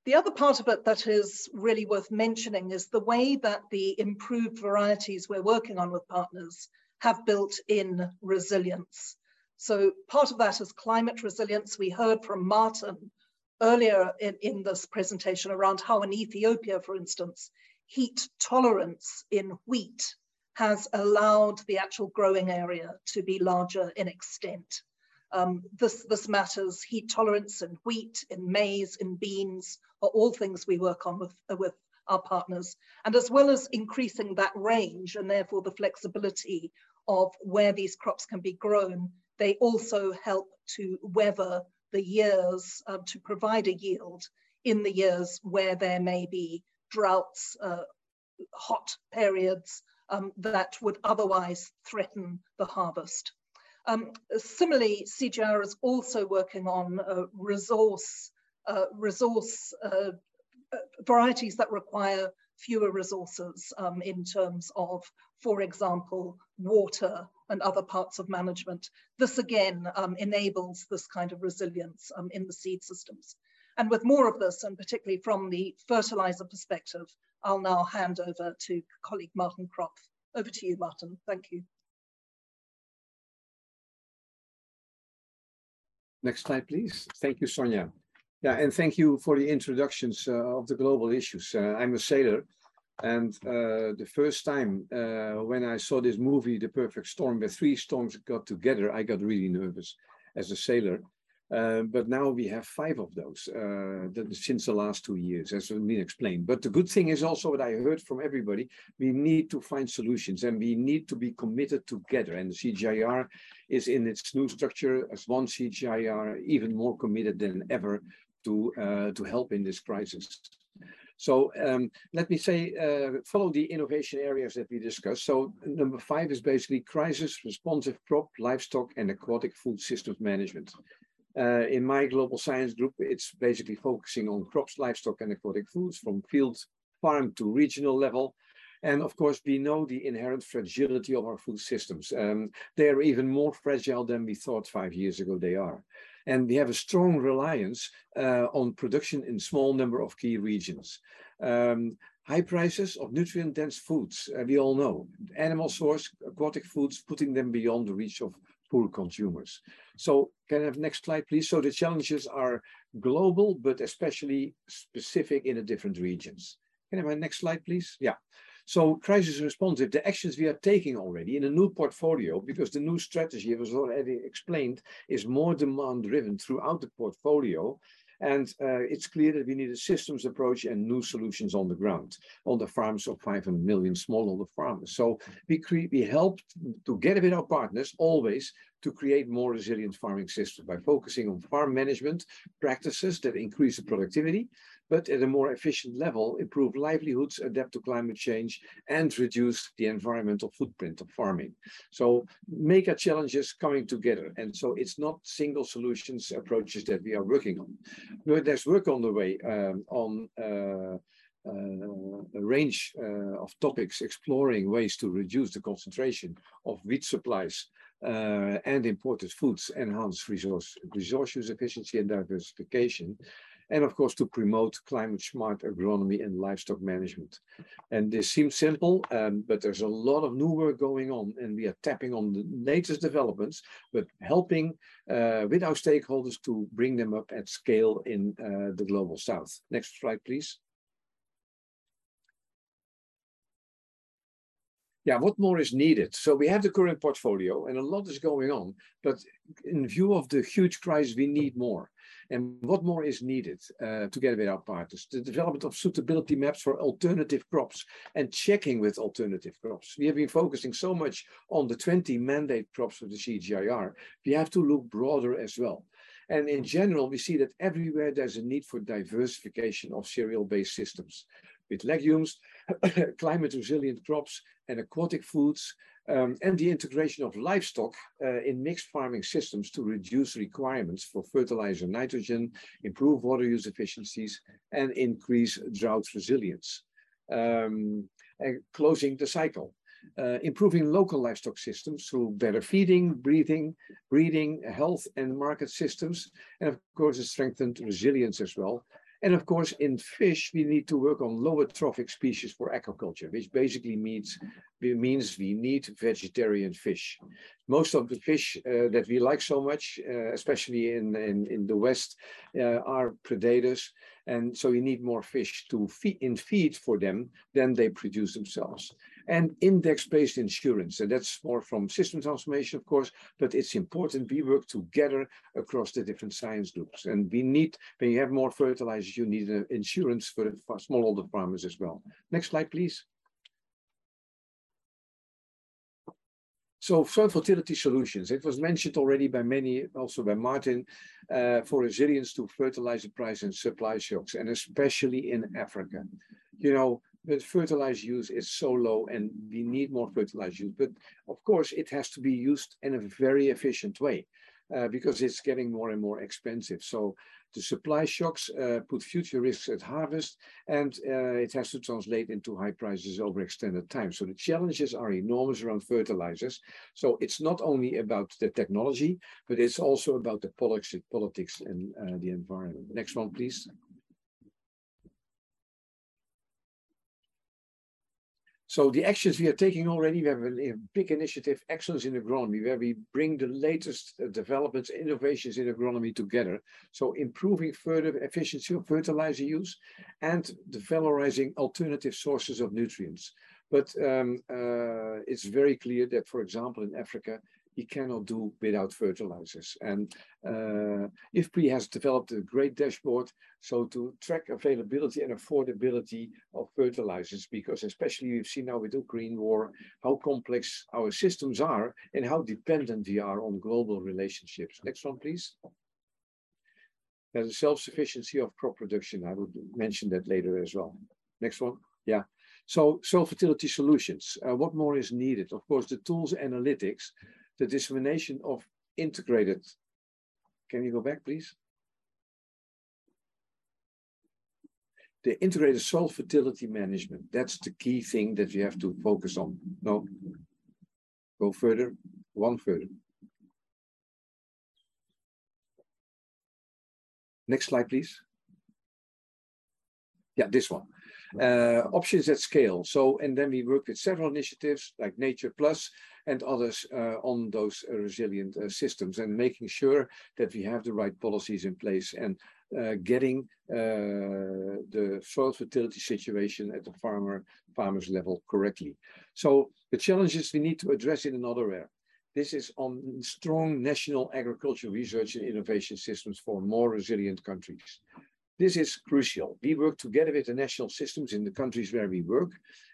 The other part of it that is really worth mentioning is the way that the improved varieties we're working on with partners have built in resilience. So part of that is climate resilience. We heard from Martin earlier in, in this presentation around how in Ethiopia, for instance, heat tolerance in wheat has allowed the actual growing area to be larger in extent. Um, this, this matters heat tolerance in wheat, in maize, in beans, are all things we work on with, uh, with our partners. And as well as increasing that range and therefore the flexibility of where these crops can be grown, they also help to weather the years uh, to provide a yield in the years where there may be droughts, uh, hot periods um, that would otherwise threaten the harvest. Um, similarly, CGIAR is also working on uh, resource, uh, resource uh, uh, varieties that require fewer resources um, in terms of, for example, water and other parts of management. This again um, enables this kind of resilience um, in the seed systems. And with more of this, and particularly from the fertilizer perspective, I'll now hand over to colleague Martin Kropff. Over to you, Martin. Thank you. Next slide, please. Thank you, Sonja. Yeah, and thank you for the introductions uh, of the global issues. Uh, I'm a sailor, and uh, the first time uh, when I saw this movie, The Perfect Storm, where three storms got together, I got really nervous as a sailor. Uh, but now we have five of those uh, since the last two years, as been explained. But the good thing is also what I heard from everybody, we need to find solutions and we need to be committed together. And the CGIAR is in its new structure as one CGIAR, even more committed than ever to, uh, to help in this crisis. So um, let me say, uh, follow the innovation areas that we discussed. So number five is basically crisis responsive crop, livestock, and aquatic food systems management. Uh, in my global science group, it's basically focusing on crops, livestock, and aquatic foods from field, farm to regional level. And of course, we know the inherent fragility of our food systems. Um, they are even more fragile than we thought five years ago they are. And we have a strong reliance uh, on production in small number of key regions. Um, high prices of nutrient-dense foods, uh, we all know. Animal source, aquatic foods, putting them beyond the reach of poor consumers. So can I have next slide, please? So the challenges are global, but especially specific in the different regions. Can I have my next slide, please? Yeah. So crisis responsive, the actions we are taking already in a new portfolio, because the new strategy, as was already explained, is more demand driven throughout the portfolio. And uh, it's clear that we need a systems approach and new solutions on the ground, on the farms of 500 million smallholder farmers. So we, we help together with our partners always to create more resilient farming systems by focusing on farm management practices that increase the productivity, but at a more efficient level, improve livelihoods, adapt to climate change, and reduce the environmental footprint of farming. So mega challenges coming together. And so it's not single solutions approaches that we are working on. There's work on the way um, on uh, uh, a range uh, of topics exploring ways to reduce the concentration of wheat supplies uh, and imported foods, enhance resource, resource use efficiency and diversification, and of course to promote climate smart agronomy and livestock management. And this seems simple, um, but there's a lot of new work going on and we are tapping on the latest developments, but helping uh, with our stakeholders to bring them up at scale in uh, the global south. Next slide, please. Yeah, what more is needed? So we have the current portfolio and a lot is going on, but in view of the huge crisis, we need more. And what more is needed uh, together with our partners? The development of suitability maps for alternative crops and checking with alternative crops. We have been focusing so much on the 20 mandate crops of the CGIAR. We have to look broader as well. And in general, we see that everywhere there's a need for diversification of cereal-based systems with legumes, climate resilient crops and aquatic foods, um, and the integration of livestock uh, in mixed farming systems to reduce requirements for fertilizer nitrogen, improve water use efficiencies, and increase drought resilience. Um, closing the cycle. Uh, improving local livestock systems through better feeding, breathing, breeding, health and market systems, and of course a strengthened resilience as well, And of course, in fish, we need to work on lower trophic species for aquaculture, which basically means, means we need vegetarian fish. Most of the fish uh, that we like so much, uh, especially in, in, in the West, uh, are predators. And so you need more fish to feed in feed for them than they produce themselves and index-based insurance. And that's more from system transformation, of course, but it's important we work together across the different science groups. And we need, when you have more fertilizers, you need an insurance for the smallholder farmers as well. Next slide, please. So soil fertility solutions, it was mentioned already by many, also by Martin, uh, for resilience to fertilizer price and supply shocks, and especially in Africa. You know, but fertilized use is so low and we need more fertilized use. But of course, it has to be used in a very efficient way uh, because it's getting more and more expensive. So the supply shocks uh, put future risks at harvest and uh, it has to translate into high prices over extended time. So the challenges are enormous around fertilizers. So it's not only about the technology, but it's also about the politics, politics and uh, the environment. Next one, please. So the actions we are taking already, we have a, big initiative, Excellence in Agronomy, where we bring the latest uh, developments, innovations in agronomy together. So improving further efficiency of fertilizer use and valorizing alternative sources of nutrients. But um, uh, it's very clear that, for example, in Africa, he cannot do without fertilizers. And uh, IFPRI has developed a great dashboard so to track availability and affordability of fertilizers, because especially we've seen now with the Ukraine war, how complex our systems are and how dependent we are on global relationships. Next one, please. There's a self-sufficiency of crop production. I would mention that later as well. Next one. Yeah. So soil fertility solutions. Uh, what more is needed? Of course, the tools analytics the dissemination of integrated. Can you go back, please? The integrated soil fertility management. That's the key thing that you have to focus on. No, go further, one further. Next slide, please. Yeah, this one. Uh, options at scale. So, and then we work with several initiatives like Nature Plus, and others uh, on those uh, resilient uh, systems and making sure that we have the right policies in place and getting the soil fertility situation at the farmer farmers level correctly. So the challenges we need to address in another area. This is on strong national agricultural research and innovation systems for more resilient countries. This is crucial. We work together with the national systems in the countries where we work,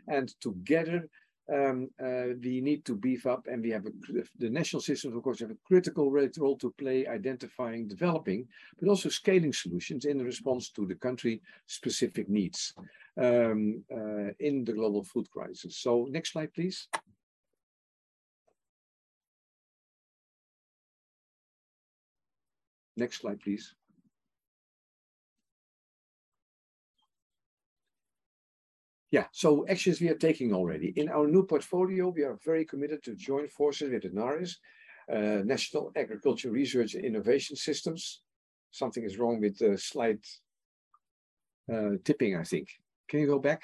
and together um, uh, we need to beef up and we have a, the national systems, of course, have a critical role to play identifying, developing, but also scaling solutions in response to the country specific needs um, uh, in the global food crisis. So next slide, please. Next slide, please. Yeah, so actions we are taking already. In our new portfolio, we are very committed to join forces with the NARIS, uh, National Agriculture Research and Innovation Systems. Something is wrong with the slide uh, tipping, I think. Can you go back?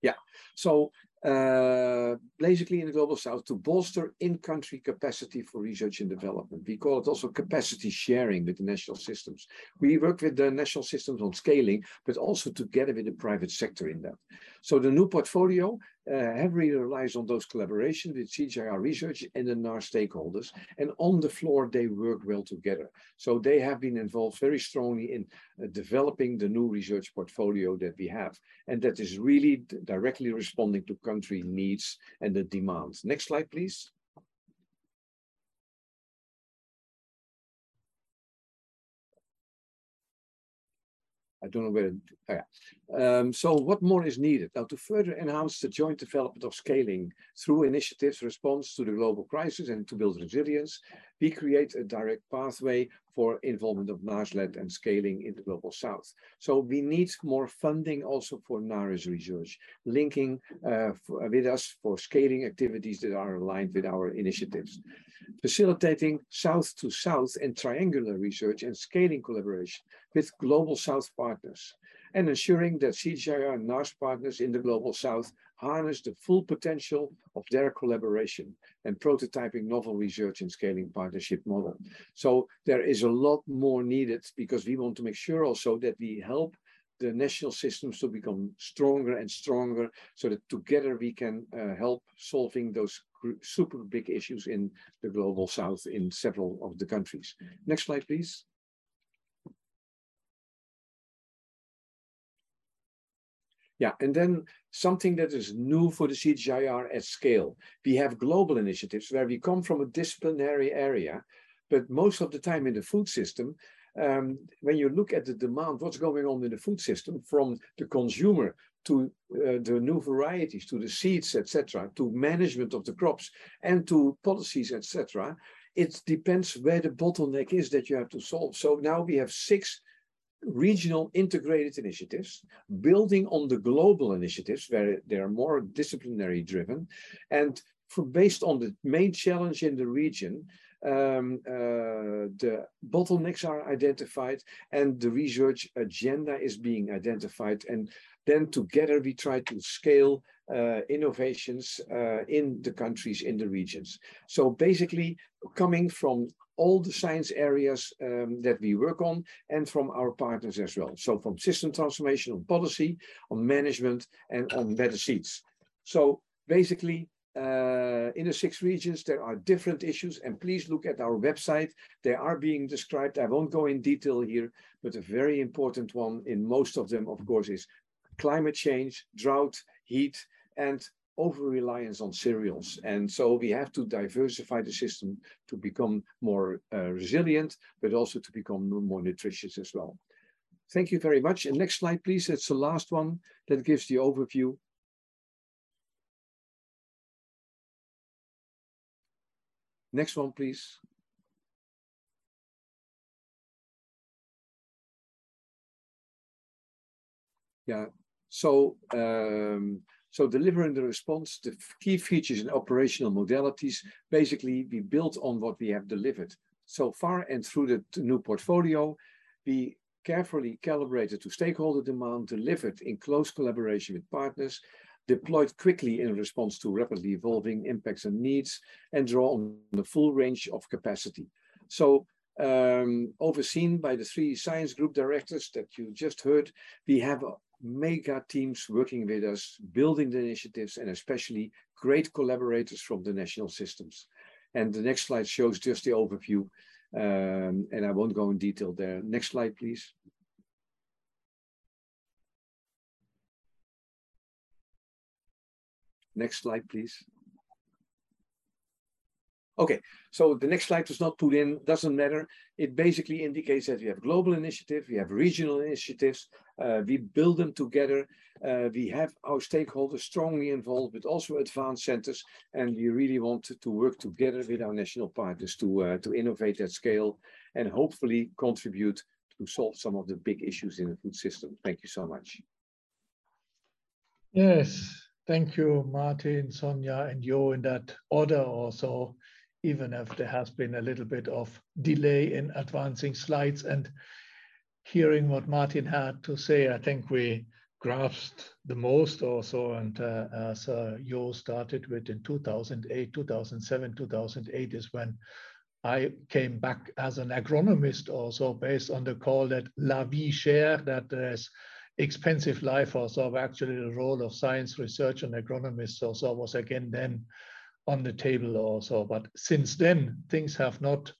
Yeah, so uh, basically in the Global South to bolster in-country capacity for research and development. We call it also capacity sharing with the national systems. We work with the national systems on scaling, but also together with the private sector in that. So the new portfolio heavily relies on those collaborations with CGIAR research and the NAR stakeholders. And on the floor, they work well together. So they have been involved very strongly in uh, developing the new research portfolio that we have. And that is really directly responding to country needs and the demands. Next slide, please. I don't know where. Um, so what more is needed? Now to further enhance the joint development of scaling through initiatives response to the global crisis and to build resilience, we create a direct pathway for involvement of NARS-led and scaling in the Global South. So we need more funding also for NARIS research, linking uh, for, with us for scaling activities that are aligned with our initiatives. Facilitating South to South and triangular research and scaling collaboration with Global South partners and ensuring that CGIAR and NAS partners in the Global South harness the full potential of their collaboration and prototyping novel research and scaling partnership model. So there is a lot more needed because we want to make sure also that we help the national systems to become stronger and stronger so that together we can uh, help solving those super big issues in the global south in several of the countries. Next slide, please. Yeah, and then something that is new for the CGIAR at scale. We have global initiatives where we come from a disciplinary area, but most of the time in the food system, um, when you look at the demand, what's going on in the food system from the consumer to uh, the new varieties, to the seeds, etc., to management of the crops and to policies, etc., it depends where the bottleneck is that you have to solve. So now we have six regional integrated initiatives, building on the global initiatives where they are more disciplinary driven, and for, based on the main challenge in the region, um, uh, the bottlenecks are identified and the research agenda is being identified. And then together we try to scale uh, innovations uh, in the countries, in the regions. So basically coming from all the science areas um, that we work on and from our partners as well. So from system transformation on policy, on management and on better seeds. So basically uh, in the six regions, there are different issues and please look at our website. They are being described. I won't go in detail here, but a very important one in most of them, of course, is climate change, drought, heat, and over-reliance on cereals. And so we have to diversify the system to become more uh, resilient, but also to become more nutritious as well. Thank you very much. And next slide, please. It's the last one that gives the overview. Next one, please. Yeah, so um, so delivering the response, the key features and operational modalities, basically we built on what we have delivered so far and through the new portfolio, we carefully calibrated to stakeholder demand, delivered in close collaboration with partners, deployed quickly in response to rapidly evolving impacts and needs, and draw on the full range of capacity. So um, overseen by the three science group directors that you just heard, we have mega teams working with us, building the initiatives, and especially great collaborators from the national systems. And the next slide shows just the overview, um, and I won't go in detail there. Next slide, please. Next slide, please. Okay, so the next slide was not put in, doesn't matter. It basically indicates that we have global initiative, we have regional initiatives, uh, we build them together. Uh, we have our stakeholders strongly involved, but also advanced centers, and we really want to, work together with our national partners to, uh, to innovate at scale and hopefully contribute to solve some of the big issues in the food system. Thank you so much. Yes, thank you, Martin, Sonja, and Jo in that order also even if there has been a little bit of delay in advancing slides and hearing what Martin had to say, I think we grasped the most also. And uh, as uh, Jo started with in 2008, 2007, 2008 is when I came back as an agronomist also based on the call that La Vie Chère, that there's expensive life also actually the role of science research and agronomists also was again then on the table also. But since then, things have not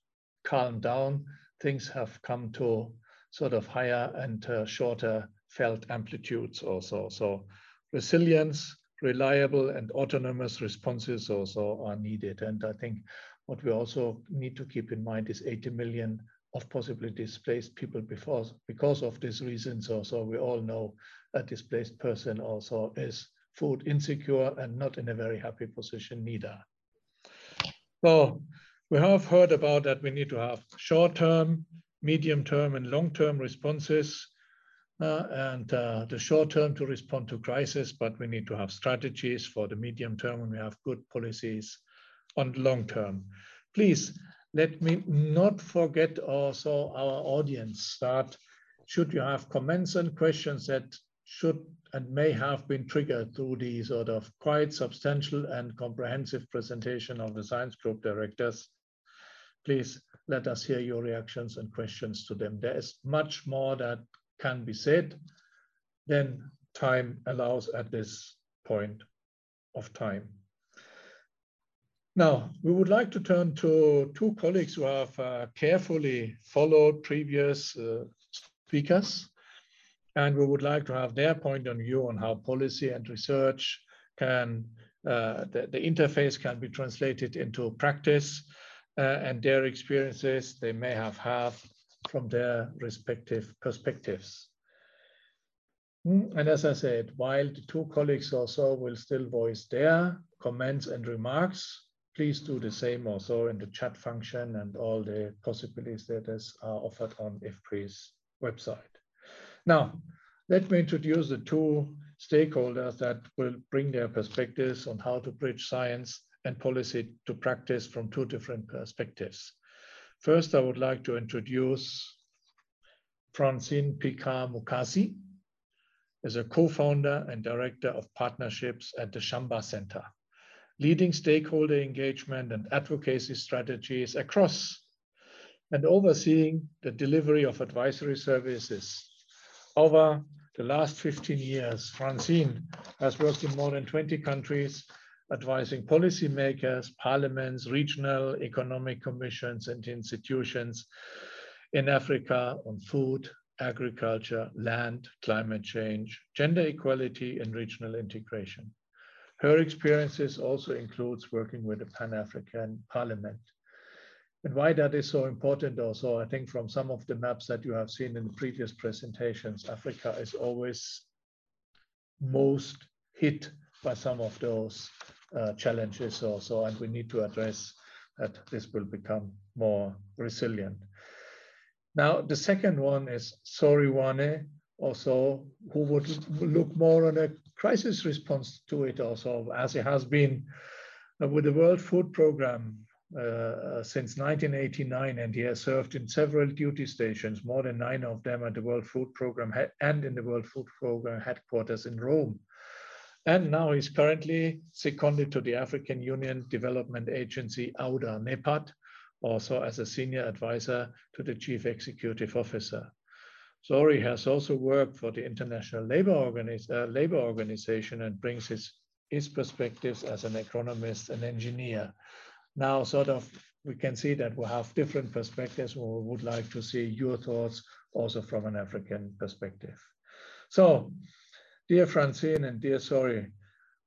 calmed down. Things have come to sort of higher and uh, shorter felt amplitudes also. So resilience, reliable and autonomous responses also are needed. And I think what we also need to keep in mind is 80 million of possibly displaced people before, because of these reasons also we all know a displaced person also is food insecure and not in a very happy position neither. So We have heard about that we need to have short-term, medium-term, and long-term responses. Uh, and uh, the short term to respond to crisis, but we need to have strategies for the medium term and we have good policies on the long term. Please let me not forget also our audience that should you have comments and questions that should and may have been triggered through the sort of quite substantial and comprehensive presentation of the science group directors, please let us hear your reactions and questions to them. There is much more that can be said than time allows at this point of time. Now, we would like to turn to two colleagues who have uh, carefully followed previous uh, speakers. And we would like to have their point of view on how policy and research can, uh, the, the, interface can be translated into practice uh, and their experiences they may have had from their respective perspectives. Hmm, and as I said, while the two colleagues also will still voice their comments and remarks, please do the same also in the chat function and all the possibilities that are offered on IFPRI's website. Now, let me introduce the two stakeholders that will bring their perspectives on how to bridge science and policy to practice from two different perspectives. First, I would like to introduce Francine Picard Mukasi as a co-founder and director of partnerships at the Shamba Center leading stakeholder engagement and advocacy strategies across and overseeing the delivery of advisory services. Over the last 15 years, Francine has worked in more than 20 countries, advising policymakers, parliaments, regional economic commissions, and institutions in Africa on food, agriculture, land, climate change, gender equality, and regional integration. Her experiences also includes working with the Pan-African Parliament. And why that is so important also, I think from some of the maps that you have seen in the previous presentations, Africa is always most hit by some of those uh, challenges also, and we need to address that this will become more resilient. Now, the second one is Sory Ouane, also, who would look more on a crisis response to it also, as it has been uh, with the World Food Programme uh, since 1989, and he has served in several duty stations, more than nine of them at the World Food Programme and in the World Food Programme headquarters in Rome. And now he's currently seconded to the African Union Development Agency, AUDA, NEPAD, also as a senior advisor to the chief executive officer. Sori has also worked for the International Labor, uh, Labor Organization and brings his, his perspectives as an economist and engineer. Now, sort of, we can see that we have different perspectives. We would like to see your thoughts also from an African perspective. So, dear Francine and dear Sori,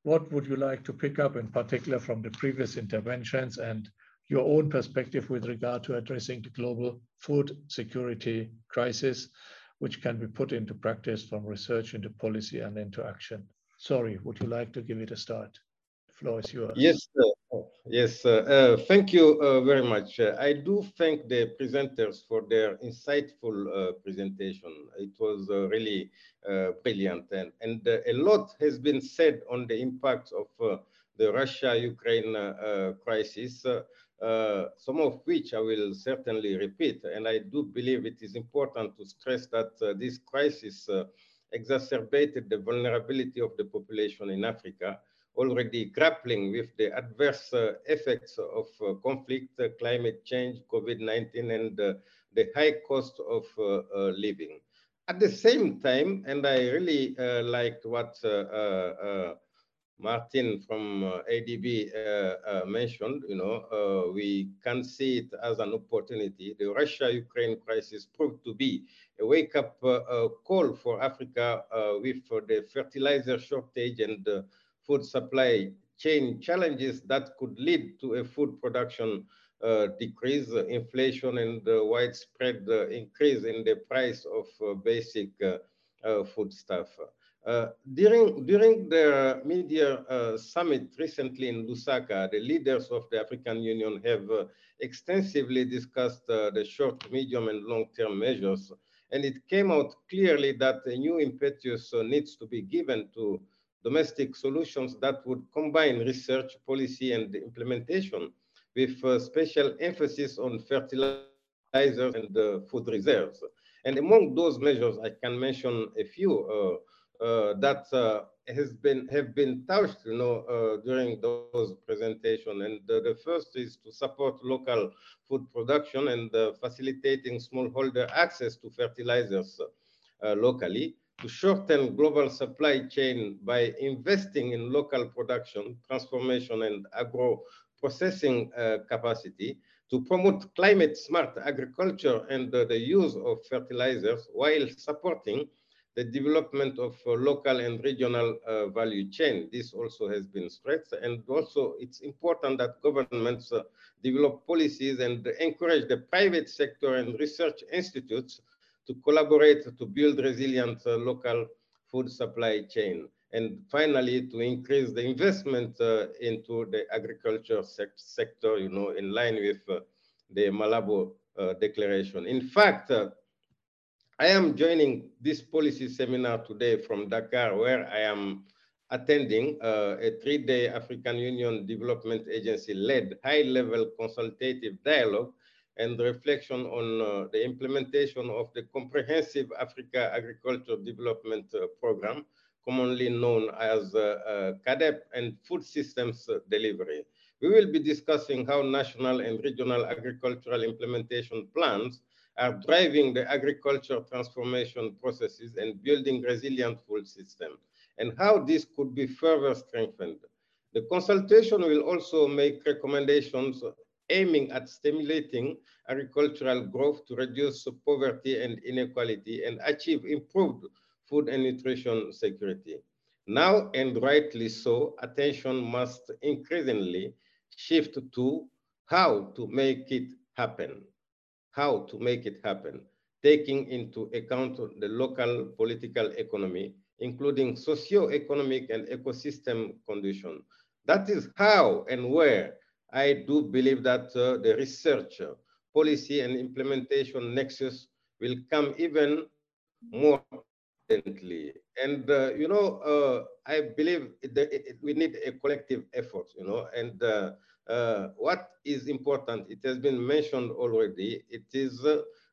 what would you like to pick up in particular from the previous interventions and your own perspective with regard to addressing the global food security crisis which can be put into practice from research into policy and into action. Sori, would you like to give it a start? Floor is yours. Yes, yes. Uh, thank you uh, very much. Uh, I do thank the presenters for their insightful uh, presentation. It was really brilliant, and, and a lot has been said on the impact of the Russia-Ukraine crisis. Uh, some of which I will certainly repeat. And I do believe it is important to stress that uh, this crisis uh, exacerbated the vulnerability of the population in Africa, already grappling with the adverse uh, effects of uh, conflict, uh, climate change, COVID-19, and uh, the high cost of uh, living. At the same time, and I really liked what Martin from uh, ADB uh, uh, mentioned, you know, we can see it as an opportunity. The Russia-Ukraine crisis proved to be a wake-up call for Africa with the fertilizer shortage and food supply chain challenges that could lead to a food production uh, decrease, uh, inflation, and uh, widespread increase in the price of basic foodstuff. Uh, during, during the media uh, summit recently in Lusaka, the leaders of the African Union have uh, extensively discussed uh, the short, medium, and long-term measures. And it came out clearly that a new impetus uh, needs to be given to domestic solutions that would combine research, policy, and implementation with special emphasis on fertilizers and food reserves. And among those measures, I can mention a few uh, that uh, has been have been touched, you know, uh, during those presentation. And the first is to support local food production and facilitating smallholder access to fertilizers locally to shorten global supply chain by investing in local production, transformation, and agro processing uh, capacity to promote climate smart agriculture and uh, the use of fertilizers while supporting the development of uh, local and regional uh, value chain. This also has been stressed. And also it's important that governments uh, develop policies and encourage the private sector and research institutes to collaborate to build resilient uh, local food supply chain. And finally, to increase the investment uh, into the agriculture sec sector, you know, in line with uh, the Malabo Declaration. In fact, I am joining this policy seminar today from Dakar, where I am attending uh, a three-day African Union Development Agency-led high-level consultative dialogue and reflection on uh, the implementation of the Comprehensive Africa Agriculture Development uh, Program, commonly known as uh, uh, CAADP and food systems delivery. We will be discussing how national and regional agricultural implementation plans are driving the agriculture transformation processes and building resilient food systems, and how this could be further strengthened. The consultation will also make recommendations aiming at stimulating agricultural growth to reduce poverty and inequality and achieve improved food and nutrition security. Now, and rightly so, attention must increasingly shift to how to make it happen how to make it happen, taking into account the local political economy, including socio-economic and ecosystem conditions. That is how and where I do believe that uh, the research, uh, policy and implementation nexus will come even more importantly. And, uh, you know, uh, I believe it, we need a collective effort, you know, and uh, uh, what is important, it has been mentioned already, it is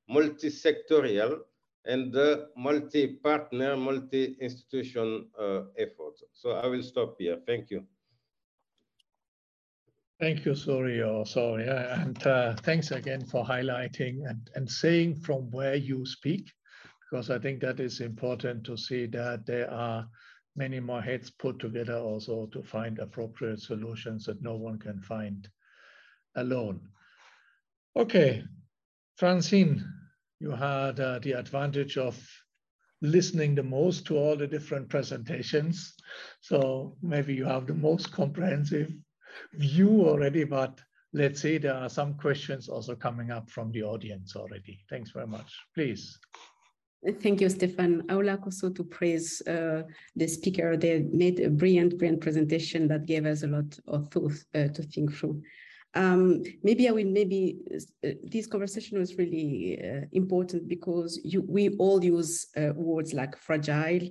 multi-sectorial and multi-partner, multi-institution effort. So I will stop here. Thank you. Thank you, sorry, or sorry, and uh, thanks again for highlighting and, and saying from where you speak, because I think that is important to see that there are many more heads put together also to find appropriate solutions that no one can find alone. Okay, Francine, you had uh, the advantage of listening the most to all the different presentations. So maybe you have the most comprehensive view already, but let's say there are some questions also coming up from the audience already. Thanks very much. Please. Thank you, Stefan. I would like also to praise uh, the speaker. They made a brilliant, brilliant presentation that gave us a lot of thoughts uh, to think through. Um, maybe I will, maybe uh, this conversation was really uh, important because you, we all use uh, words like fragile,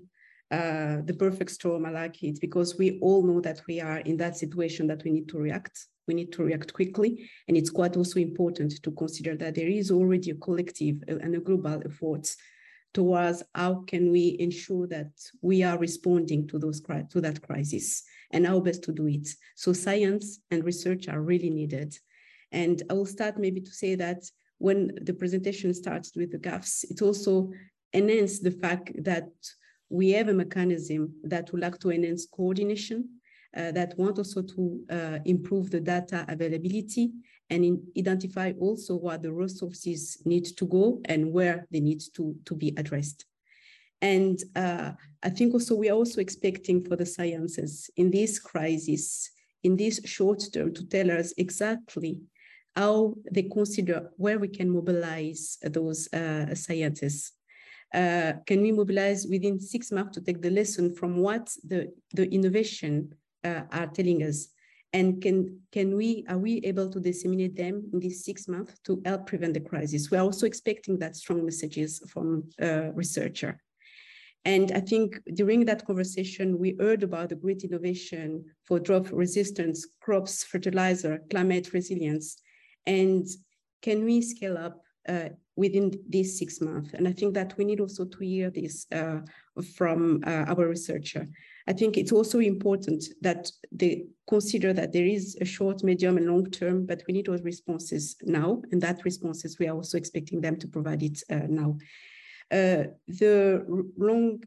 uh, the perfect storm, I like it, because we all know that we are in that situation that we need to react. We need to react quickly. And it's quite also important to consider that there is already a collective and a global effort towards how can we ensure that we are responding to those to that crisis and how best to do it. So science and research are really needed. And I will start maybe to say that when the presentation starts with the gaps, it also enhances the fact that we have a mechanism that would like to enhance coordination, uh, that want also to uh, improve the data availability and identify also where the resources need to go and where they need to, to be addressed. And uh, I think also we are also expecting for the sciences in this crisis, in this short term, to tell us exactly how they consider where we can mobilize those uh, scientists. Uh, can we mobilize within six months to take the lesson from what the, the innovation uh, are telling us? And can, can we, are we able to disseminate them in these six months to help prevent the crisis? We're also expecting that strong messages from a researcher. And I think during that conversation, we heard about the great innovation for drought resistance, crops, fertilizer, climate resilience. And can we scale up uh, within these six months? And I think that we need also to hear this uh, from uh, our researcher. I think it's also important that they consider that there is a short, medium, and long term, but we need those responses now. And that responses, we are also expecting them to provide it uh, now. Uh, the long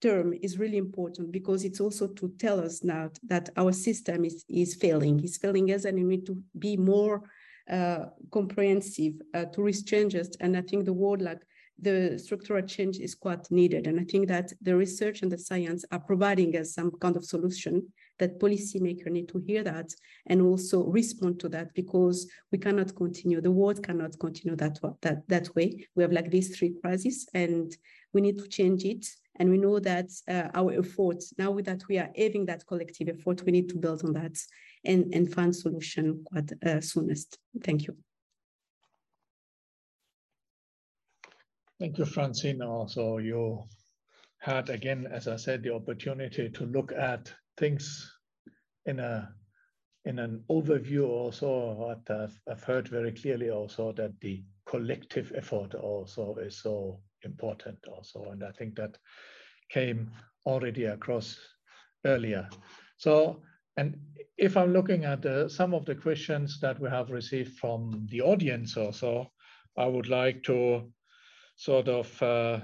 term is really important because it's also to tell us now that our system is, is failing. It's failing us and we need to be more uh, comprehensive uh, to changes. And I think the word like the structural change is quite needed. And I think that the research and the science are providing us some kind of solution that policymakers need to hear that and also respond to that because we cannot continue, the world cannot continue that, that, that way. We have like these three crises and we need to change it. And we know that uh, our efforts, now that we are having that collective effort, we need to build on that and, and find solution quite uh, soonest. Thank you. Thank you, Francine. Also, you had again, as I said, the opportunity to look at things in a in an overview also what I've, I've heard very clearly also that the collective effort also is so important also and I think that came already across earlier so and if I'm looking at some of the questions that we have received from the audience also I would like to sort of uh,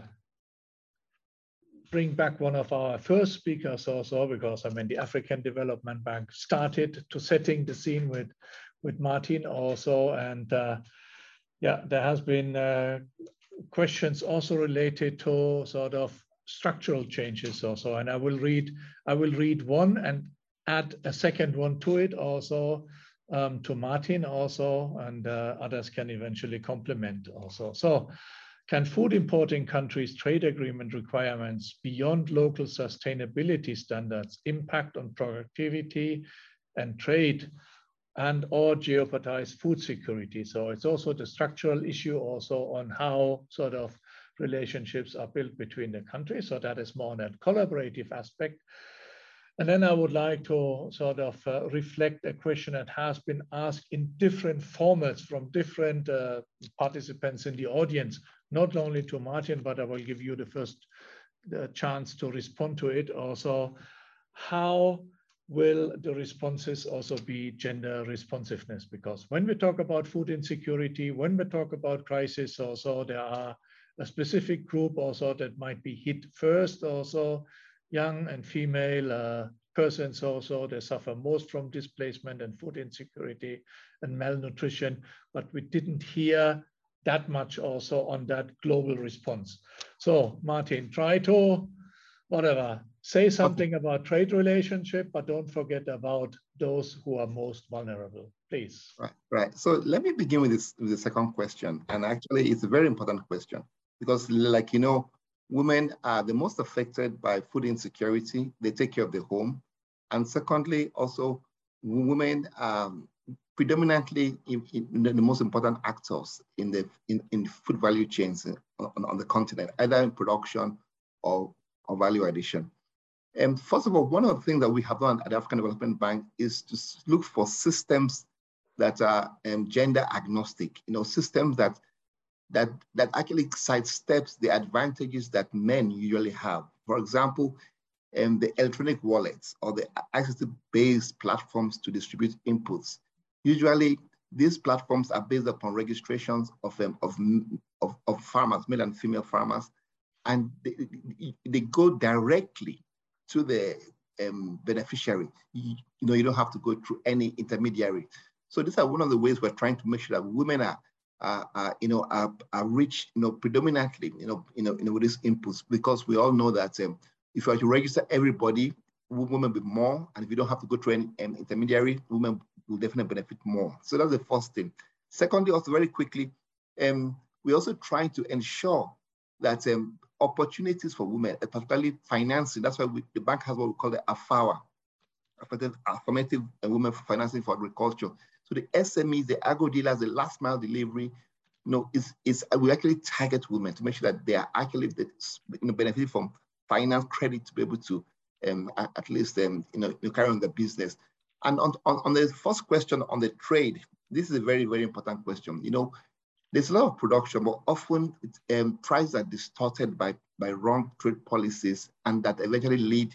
bring back one of our first speakers also, because I mean, the African Development Bank started to setting the scene with, with Martin also. And uh, yeah, there has been uh, questions also related to sort of structural changes also. And I will read, I will read one and add a second one to it also um, to Martin also, and uh, others can eventually complement also. So can food importing countries' trade agreement requirements beyond local sustainability standards impact on productivity and trade and or jeopardize food security? So it's also the structural issue also on how sort of relationships are built between the countries. So that is more on that collaborative aspect. And then I would like to sort of uh, reflect a question that has been asked in different formats from different uh, participants in the audience not only to Martin, but I will give you the first the chance to respond to it. Also, how will the responses also be gender responsiveness? Because when we talk about food insecurity, when we talk about crisis, also there are a specific group also that might be hit first, also young and female uh, persons also, they suffer most from displacement and food insecurity and malnutrition, but we didn't hear that much also on that global response. So Martin, try to, whatever, say something about trade relationship, but don't forget about those who are most vulnerable, please. Right, right. So let me begin with this with the second question. And actually it's a very important question because like, you know, women are the most affected by food insecurity. They take care of the home. And secondly, also women are predominantly in, in the, most important actors in the in, in food value chains uh, on, on the continent, either in production or, value addition. And first of all, one of the things that we have done at African Development Bank is to look for systems that are um, gender agnostic, you know, systems that that that actually sidesteps the advantages that men usually have. For example, um, the electronic wallets or the ICT-based platforms to distribute inputs Usually, these platforms are based upon registrations of, um, of, of, of, farmers, male and female farmers, and they, they go directly to the um, beneficiary. You, you, know, you don't have to go through any intermediary. So these are one of the ways we're trying to make sure that women are, uh, you know, are, are rich, you know, predominantly, you know, you know, you know, with these inputs, because we all know that um, if you are to register everybody, women will be more, and if you don't have to go through any um, intermediary, women will definitely benefit more. So that's the first thing. Secondly, also very quickly, um, we're also trying to ensure that um, opportunities for women, particularly financing, that's why we, the bank has what we call the AFAWA, affirmative, affirmative women for financing for agriculture. So the SMEs, the agro dealers, the last mile delivery, you know, is, is we actually target women to make sure that they are actually you know, benefit from finance credit to be able to um, at least um, you know carry on the business. And on, on, on the first question on the trade, this is a very, very important question. You know, there's a lot of production, but often um, prices are distorted by, by wrong trade policies and that eventually lead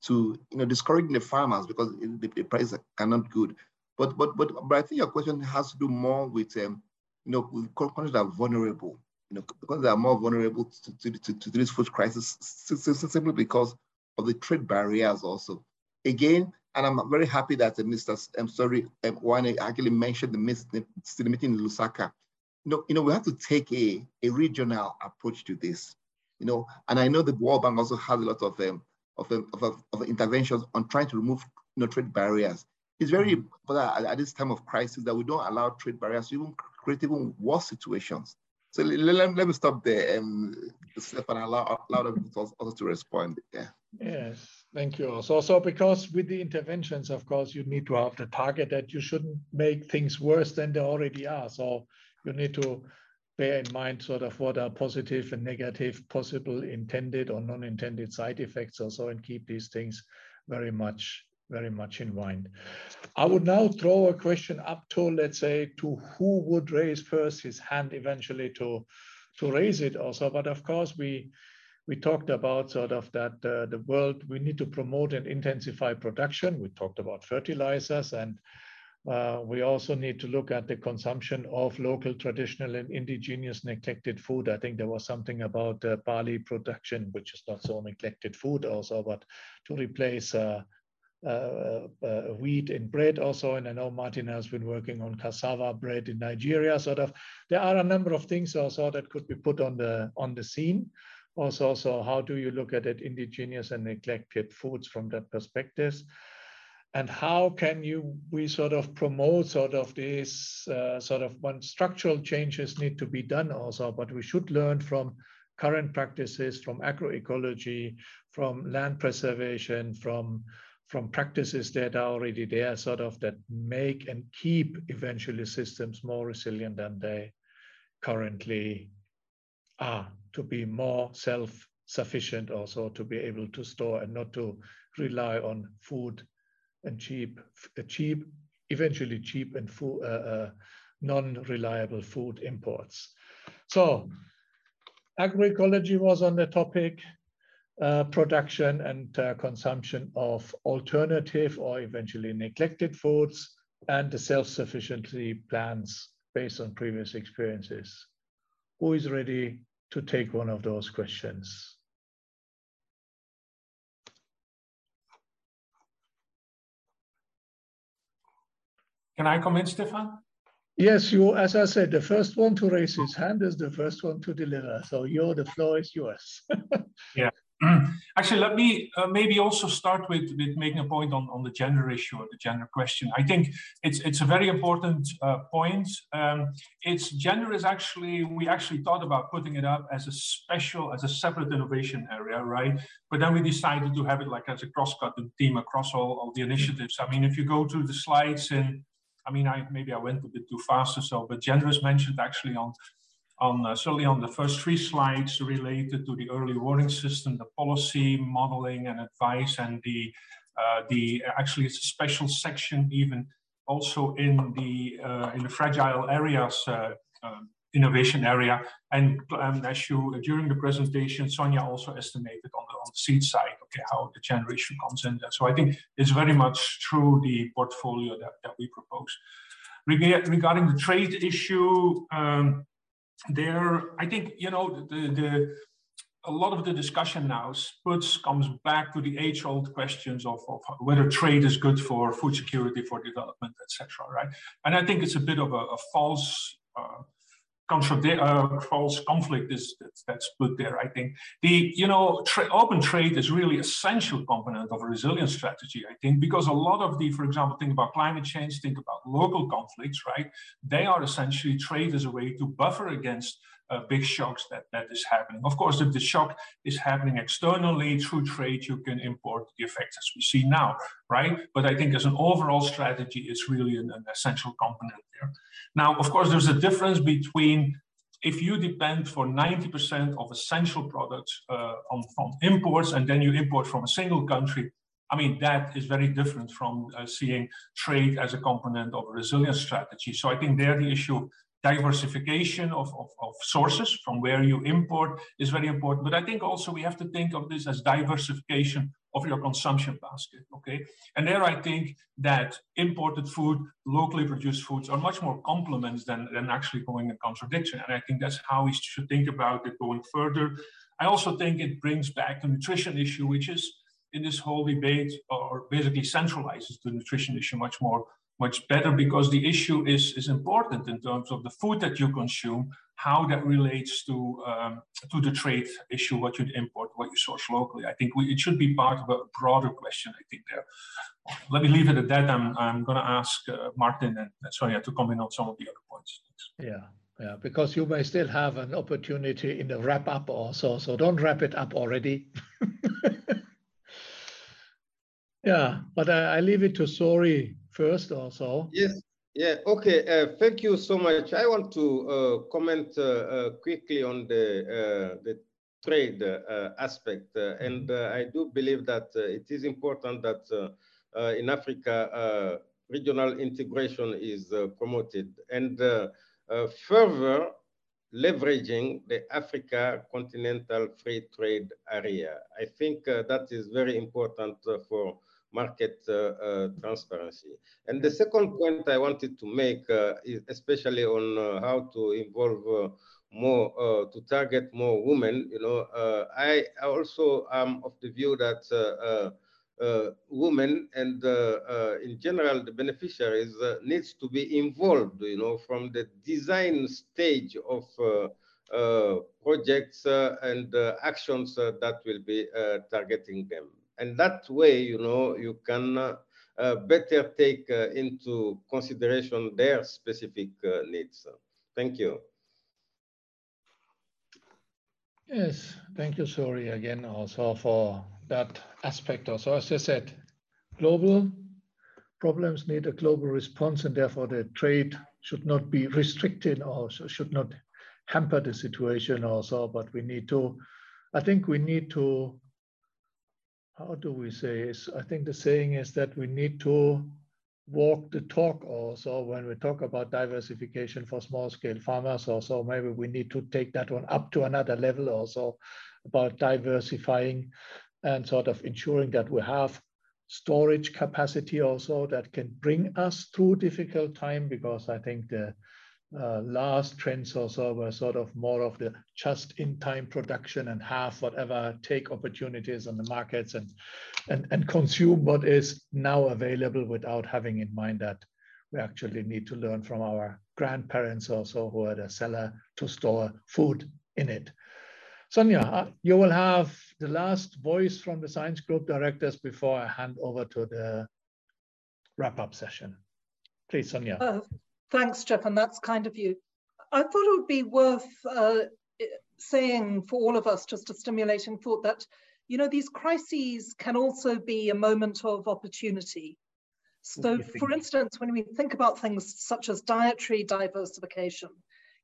to you know discouraging the farmers because the, the prices are not good. But but but but I think your question has to do more with um, you know with countries that are vulnerable, you know, because they are more vulnerable to, to, to, to this food crisis simply because of the trade barriers also. Again, and I'm very happy that uh, Mr. I'm sorry, um, actually mentioned the, the meeting in Lusaka know, you know, we have to take a, a regional approach to this, you know, and I know the World Bank also has a lot of, um, of, um, of, of, interventions on trying to remove you know, trade barriers. It's very mm-hmm. important at, at, this time of crisis that we don't allow trade barriers to even create even worse situations. So let, let me stop there, um, Stefan, allow, allow them also to respond. Yeah. Yes, thank you. So, so because with the interventions, of course, you need to have the target that you shouldn't make things worse than they already are. So you need to bear in mind sort of what are positive and negative possible intended or non-intended side effects also and keep these things very much very much in mind. I would now throw a question up to, let's say, to who would raise first his hand eventually to, to raise it also. But of course, we, we talked about sort of that uh, the world, we need to promote and intensify production. We talked about fertilizers and uh, we also need to look at the consumption of local, traditional, and indigenous neglected food. I think there was something about uh, barley production, which is not so neglected food also, but to replace uh, uh, uh wheat in bread also. And I know Martin has been working on cassava bread in Nigeria. Sort of, there are a number of things also that could be put on the on the scene. Also, so how do you look at it, indigenous and neglected foods from that perspective? And how can you we sort of promote sort of this uh, sort of when structural changes need to be done also but we should learn from current practices from agroecology from land preservation from from practices that are already there sort of that make and keep eventually systems more resilient than they currently are to be more self sufficient also to be able to store and not to rely on food and cheap, cheap, eventually cheap and uh, uh, non-reliable food imports. So agroecology was on the topic, uh, production and uh, consumption of alternative or eventually neglected foods, and the self-sufficiency plans based on previous experiences. Who is ready to take one of those questions? Can I come in, Stefan? Yes, you, as I said, the first one to raise his hand is the first one to deliver. So you're, the floor is yours. yeah. Actually, let me uh, maybe also start with, with making a point on, on the gender issue or the gender question. I think it's it's a very important uh, point. Um, it's gender is actually we actually thought about putting it up as a special as a separate innovation area, right? But then we decided to have it like as a cross-cutting theme across all, all the initiatives. I mean, if you go to the slides in I mean, I maybe I went a bit too fast or so, but gender is mentioned actually on, on uh, certainly on the first three slides related to the early warning system, the policy modeling and advice, and the uh, the actually it's a special section even also in the uh, in the fragile areas uh, um, innovation area. And um, as you, during the presentation, Sonja also estimated on the, on the seed side, okay, how the generation comes in. So I think it's very much through the portfolio that, that we propose. regarding the trade issue, um, there, I think, you know, the, the, a lot of the discussion now puts comes back to the age-old questions of, of, whether trade is good for food security, for development, etc. Right? And I think it's a bit of a, a false uh, Uh, false conflict is that's, that's, put there. I think the you know tra open trade is really essential component of a resilience strategy. I think because a lot of the, for example, think about climate change, think about local conflicts, right? They are essentially trade as a way to buffer against uh, big shocks that that is happening. Of course, if the shock is happening externally through trade, you can import the effects as we see now, right? But I think as an overall strategy, it's really an, an essential component there. Now, of course, there's a difference between if you depend for 90% of essential products uh, on, imports and then you import from a single country, I mean, that is very different from uh, seeing trade as a component of a resilience strategy. So I think there the issue diversification of, of, of, sources from where you import is very important. But I think also we have to think of this as diversification of your consumption basket, okay? And there I think that imported food, locally produced foods are much more complements than, than actually going in contradiction. And I think that's how we should think about it going further. I also think it brings back the nutrition issue, which is in this whole debate or basically centralizes the nutrition issue much more much better because the issue is, is important in terms of the food that you consume, how that relates to, um, to the trade issue, what you import, what you source locally. I think we, it should be part of a broader question, I think there. Let me leave it at that. I'm, I'm going to ask uh, Martin and Sonja to comment on some of the other points. Yeah. Yeah, because you may still have an opportunity in the wrap up also. So don't wrap it up already. yeah, but I, I leave it to Sori first also. Yes, yeah, okay. Uh, thank you so much. I want to uh, comment uh, uh quickly on the uh, the trade uh, aspect, and I do believe that it is important that in Africa regional integration is promoted and further leveraging the Africa continental free trade area. I think that is very important for market uh, uh, transparency. And the second point I wanted to make uh, is especially on uh, how to involve uh, more uh, to target more women. You know, uh, I also am of the view that uh, uh women and in general the beneficiaries needs to be involved. You know, from the design stage of projects and actions that will be targeting them. And that way, you know, you can uh, uh, better take uh, into consideration their specific uh, needs. Thank you. Yes, thank you, Sori, again also for that aspect. Also, as I said, global problems need a global response, and therefore the trade should not be restricted or should not hamper the situation also. But we need to, I think we need to how do we say is I think the saying is that we need to walk the talk also when we talk about diversification for small scale farmers also. Maybe we need to take that one up to another level also about diversifying and sort of ensuring that we have storage capacity also that can bring us through difficult time because I think the uh, last trends also were sort of more of the just-in-time production and have whatever take opportunities on the markets and, and, and consume what is now available without having in mind that we actually need to learn from our grandparents also who had a cellar to store food in it. Sonja, uh, you will have the last voice from the science group directors before I hand over to the wrap-up session. Please, Sonja. Uh, Thanks, Jeff, and that's kind of you. I thought it would be worth uh, saying for all of us, just a stimulating thought that, you know, these crises can also be a moment of opportunity. So, for instance, when we think about things such as dietary diversification,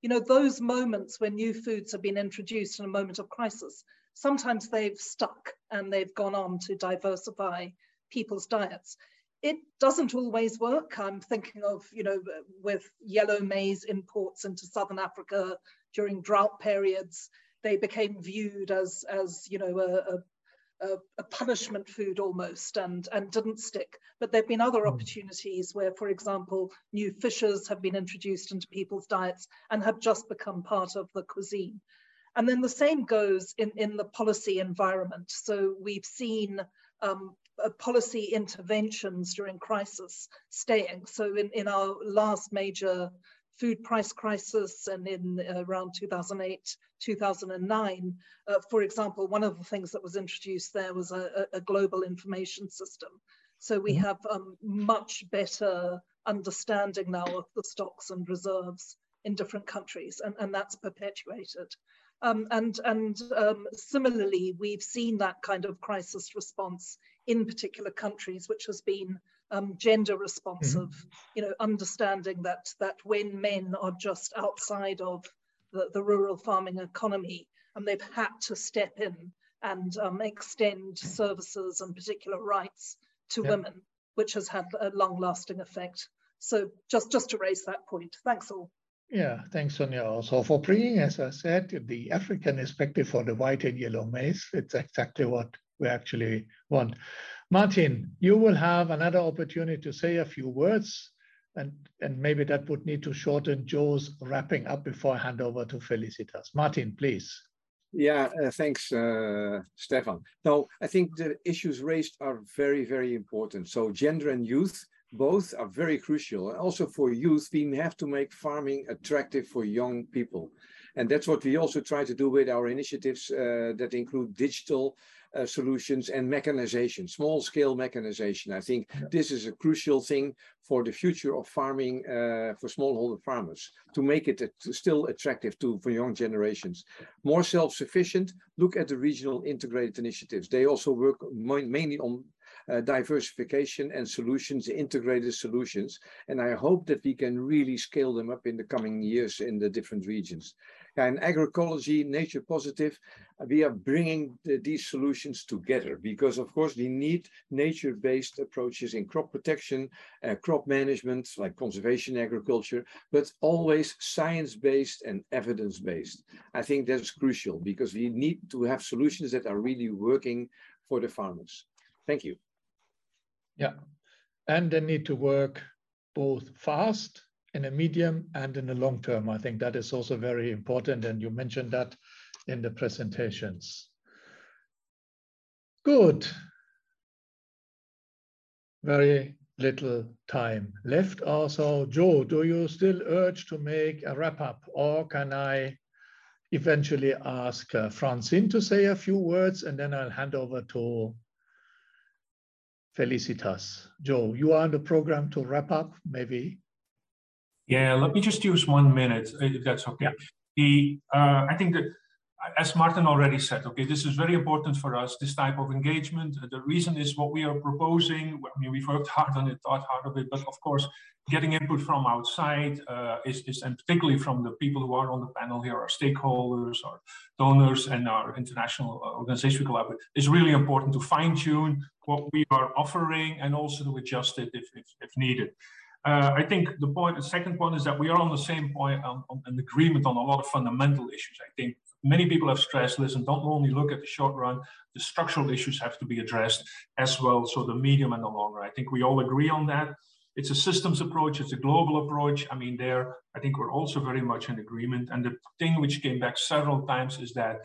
you know, those moments when new foods have been introduced in a moment of crisis, sometimes they've stuck and they've gone on to diversify people's diets it doesn't always work. I'm thinking of, you know, with yellow maize imports into Southern Africa during drought periods, they became viewed as, as you know, a, a, a punishment food almost and, and didn't stick. But there have been other hmm. opportunities where, for example, new fishes have been introduced into people's diets and have just become part of the cuisine. And then the same goes in, in the policy environment. So we've seen um, uh, policy interventions during crisis staying. So in, in our last major food price crisis and in uh, around 2008, 2009, uh, for example, one of the things that was introduced there was a, a global information system. So we mm-hmm. have um, much better understanding now of the stocks and reserves in different countries, and, and that's perpetuated. Um, and and um, similarly, we've seen that kind of crisis response in particular countries, which has been um, gender responsive, mm -hmm. you know, understanding that that when men are just outside of the, the rural farming economy, and they've had to step in and um, extend services and particular rights to yep. women, which has had a long-lasting effect. So just, just to raise that point. Thanks all. Yeah, thanks, Sonja. Also for bringing, as I said, the African perspective for the white and yellow maize. It's exactly what we actually want. Martin, you will have another opportunity to say a few words, and, and maybe that would need to shorten Joe's wrapping up before I hand over to Felicitas. Martin, please. Yeah, uh, thanks, uh, Stefan. No, I think the issues raised are very, very important. So gender and youth, both are very crucial. Also for youth, we have to make farming attractive for young people. And that's what we also try to do with our initiatives uh, that include digital uh, solutions and mechanization, small scale mechanization. I think yeah. this is a crucial thing for the future of farming uh, for smallholder farmers to make it still attractive to for young generations. More self-sufficient, look at the regional integrated initiatives. They also work mainly on uh, diversification and solutions, integrated solutions. And I hope that we can really scale them up in the coming years in the different regions. And agroecology, nature positive, we are bringing the, these solutions together because of course we need nature-based approaches in crop protection, uh, crop management, like conservation agriculture, but always science-based and evidence-based. I think that's crucial because we need to have solutions that are really working for the farmers. Thank you. Yeah, and they need to work both fast in a medium and in the long term. I think that is also very important. And you mentioned that in the presentations. Good. Very little time left. Also, Joe, do you still urge to make a wrap up or can I eventually ask uh, Francine to say a few words and then I'll hand over to Felicitas. Joe, you are on the program to wrap up, maybe yeah, let me just use one minute, if that's okay. Yeah. The, uh, I think that, as Martin already said, okay, this is very important for us, this type of engagement. The reason is what we are proposing. I mean, we've worked hard on it, thought hard of it, but of course, getting input from outside uh, is, is, and particularly from the people who are on the panel here, our stakeholders, our donors, and our international organization we collaborate, is really important to fine tune what we are offering and also to adjust it if, if, if needed. Uh, I think the point, the second point is that we are on the same point, on, on an agreement on a lot of fundamental issues. I think many people have stressed, listen, don't only look at the short run, the structural issues have to be addressed as well, so the medium and the long run. I think we all agree on that. It's a systems approach, it's a global approach. I mean, there, I think we're also very much in agreement. And the thing which came back several times is that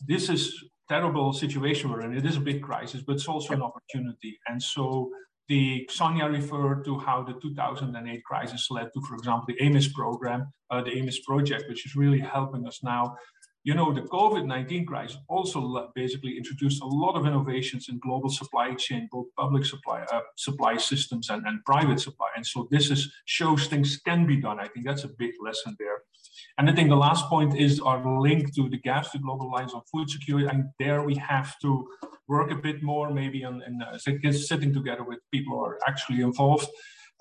this is terrible situation we're in. It is a big crisis, but it's also an opportunity. And so the Sonja referred to how the 2008 crisis led to, for example, the AMIS program, uh, the AMIS project, which is really helping us now. You know, the COVID-19 crisis also basically introduced a lot of innovations in global supply chain, both public supply uh, supply systems and, and private supply. And so this is shows things can be done. I think that's a big lesson there. And I think the last point is our link to the gaps to global lines on food security. And there we have to work a bit more, maybe on in, uh, sitting together with people who are actually involved.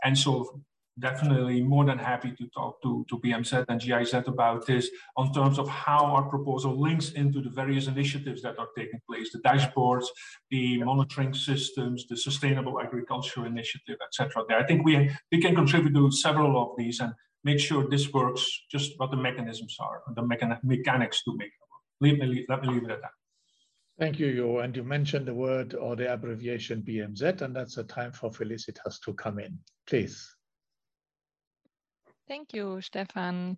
And so definitely more than happy to talk to, to BMZ and GIZ about this on terms of how our proposal links into the various initiatives that are taking place, the dashboards, the monitoring systems, the sustainable agriculture initiative, etc. There i think we, we can contribute to several of these and make sure this works, just what the mechanisms are, the mechan mechanics to make it work. Me, let me leave it at that. Thank you, Jo. And you mentioned the word or the abbreviation BMZ, and that's a time for Felicitas to come in. Please. Thank you, Stefan.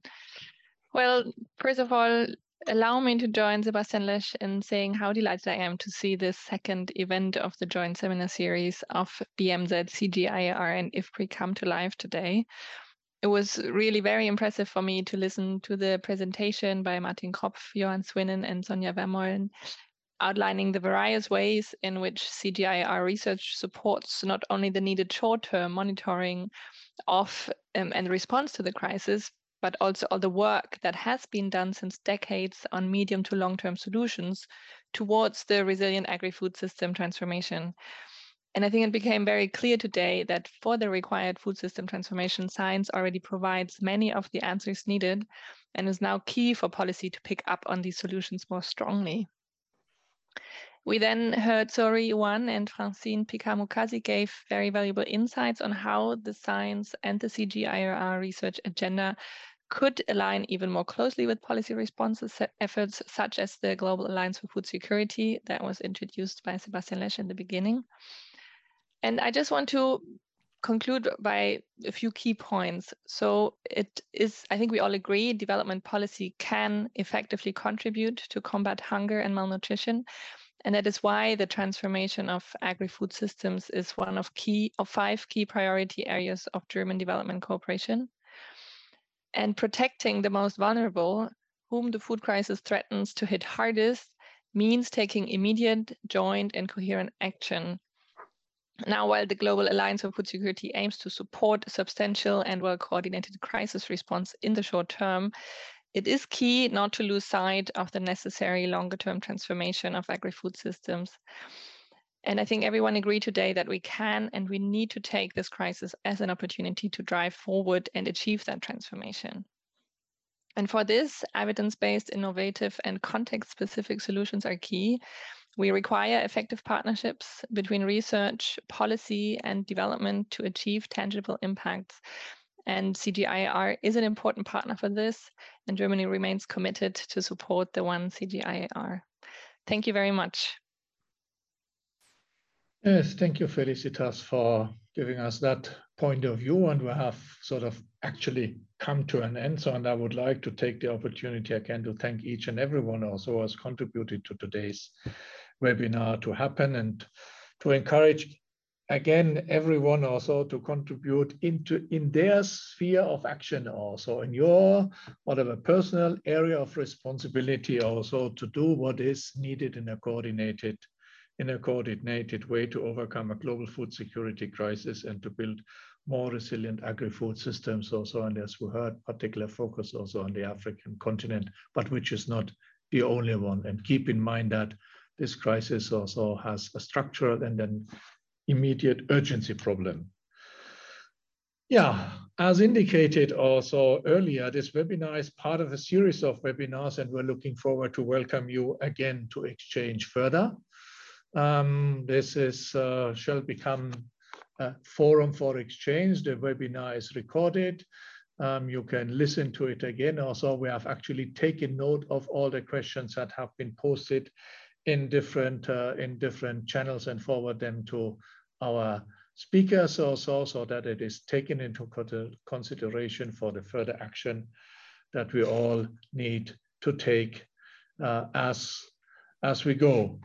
Well, first of all, allow me to join Sebastian Lesch in saying how delighted I am to see this second event of the joint seminar series of BMZ, CGIAR, and IFPRI come to life today. It was really very impressive for me to listen to the presentation by Martin Kropff, Johan Swinnen, and Sonja Vermeulen outlining the various ways in which CGIAR research supports not only the needed short-term monitoring of um, and response to the crisis, but also all the work that has been done since decades on medium to long-term solutions towards the resilient agri-food system transformation. And I think it became very clear today that for the required food system transformation, science already provides many of the answers needed and is now key for policy to pick up on these solutions more strongly. We then heard Sory Ouane and Francine Picard-Mukasey gave very valuable insights on how the science and the CGIAR research agenda could align even more closely with policy responses efforts, such as the Global Alliance for Food Security that was introduced by Sebastian Lesch in the beginning. And I just want to conclude by a few key points. So it is, I think we all agree, development policy can effectively contribute to combat hunger and malnutrition. And that is why the transformation of agri-food systems is one of key of five key priority areas of German development cooperation. And protecting the most vulnerable, whom the food crisis threatens to hit hardest, means taking immediate, joint, and coherent action now, while the Global Alliance for Food Security aims to support a substantial and well coordinated crisis response in the short term, it is key not to lose sight of the necessary longer term transformation of agri food systems. And I think everyone agreed today that we can and we need to take this crisis as an opportunity to drive forward and achieve that transformation. And for this, evidence based, innovative, and context specific solutions are key. We require effective partnerships between research, policy, and development to achieve tangible impacts. And CGIAR is an important partner for this, and Germany remains committed to support the one CGIAR. Thank you very much. Yes, thank you, Felicitas, for giving us that point of view. And we have sort of actually come to an end. So, and I would like to take the opportunity again to thank each and everyone also who has contributed to today's webinar to happen and to encourage again everyone also to contribute into in their sphere of action also in your whatever personal area of responsibility also to do what is needed in a coordinated in a coordinated way to overcome a global food security crisis and to build more resilient agri-food systems also. And as we heard particular focus also on the african continent but which is not the only one. And keep in mind that this crisis also has a structural and an immediate urgency problem. Yeah, as indicated also earlier, this webinar is part of a series of webinars and we're looking forward to welcome you again to exchange further. Um, this is uh, shall become a forum for exchange. The webinar is recorded. Um, you can listen to it again. Also, we have actually taken note of all the questions that have been posted in different uh, in different channels and forward them to our speakers also so that it is taken into consideration for the further action that we all need to take uh, as as we go.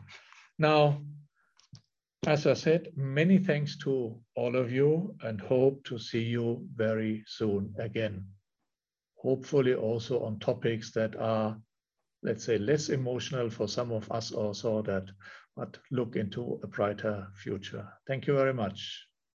Now, as I said, many thanks to all of you and hope to see you very soon again. Hopefully also on topics that are let's say, less emotional for some of us also that but look into a brighter future. Thank you very much.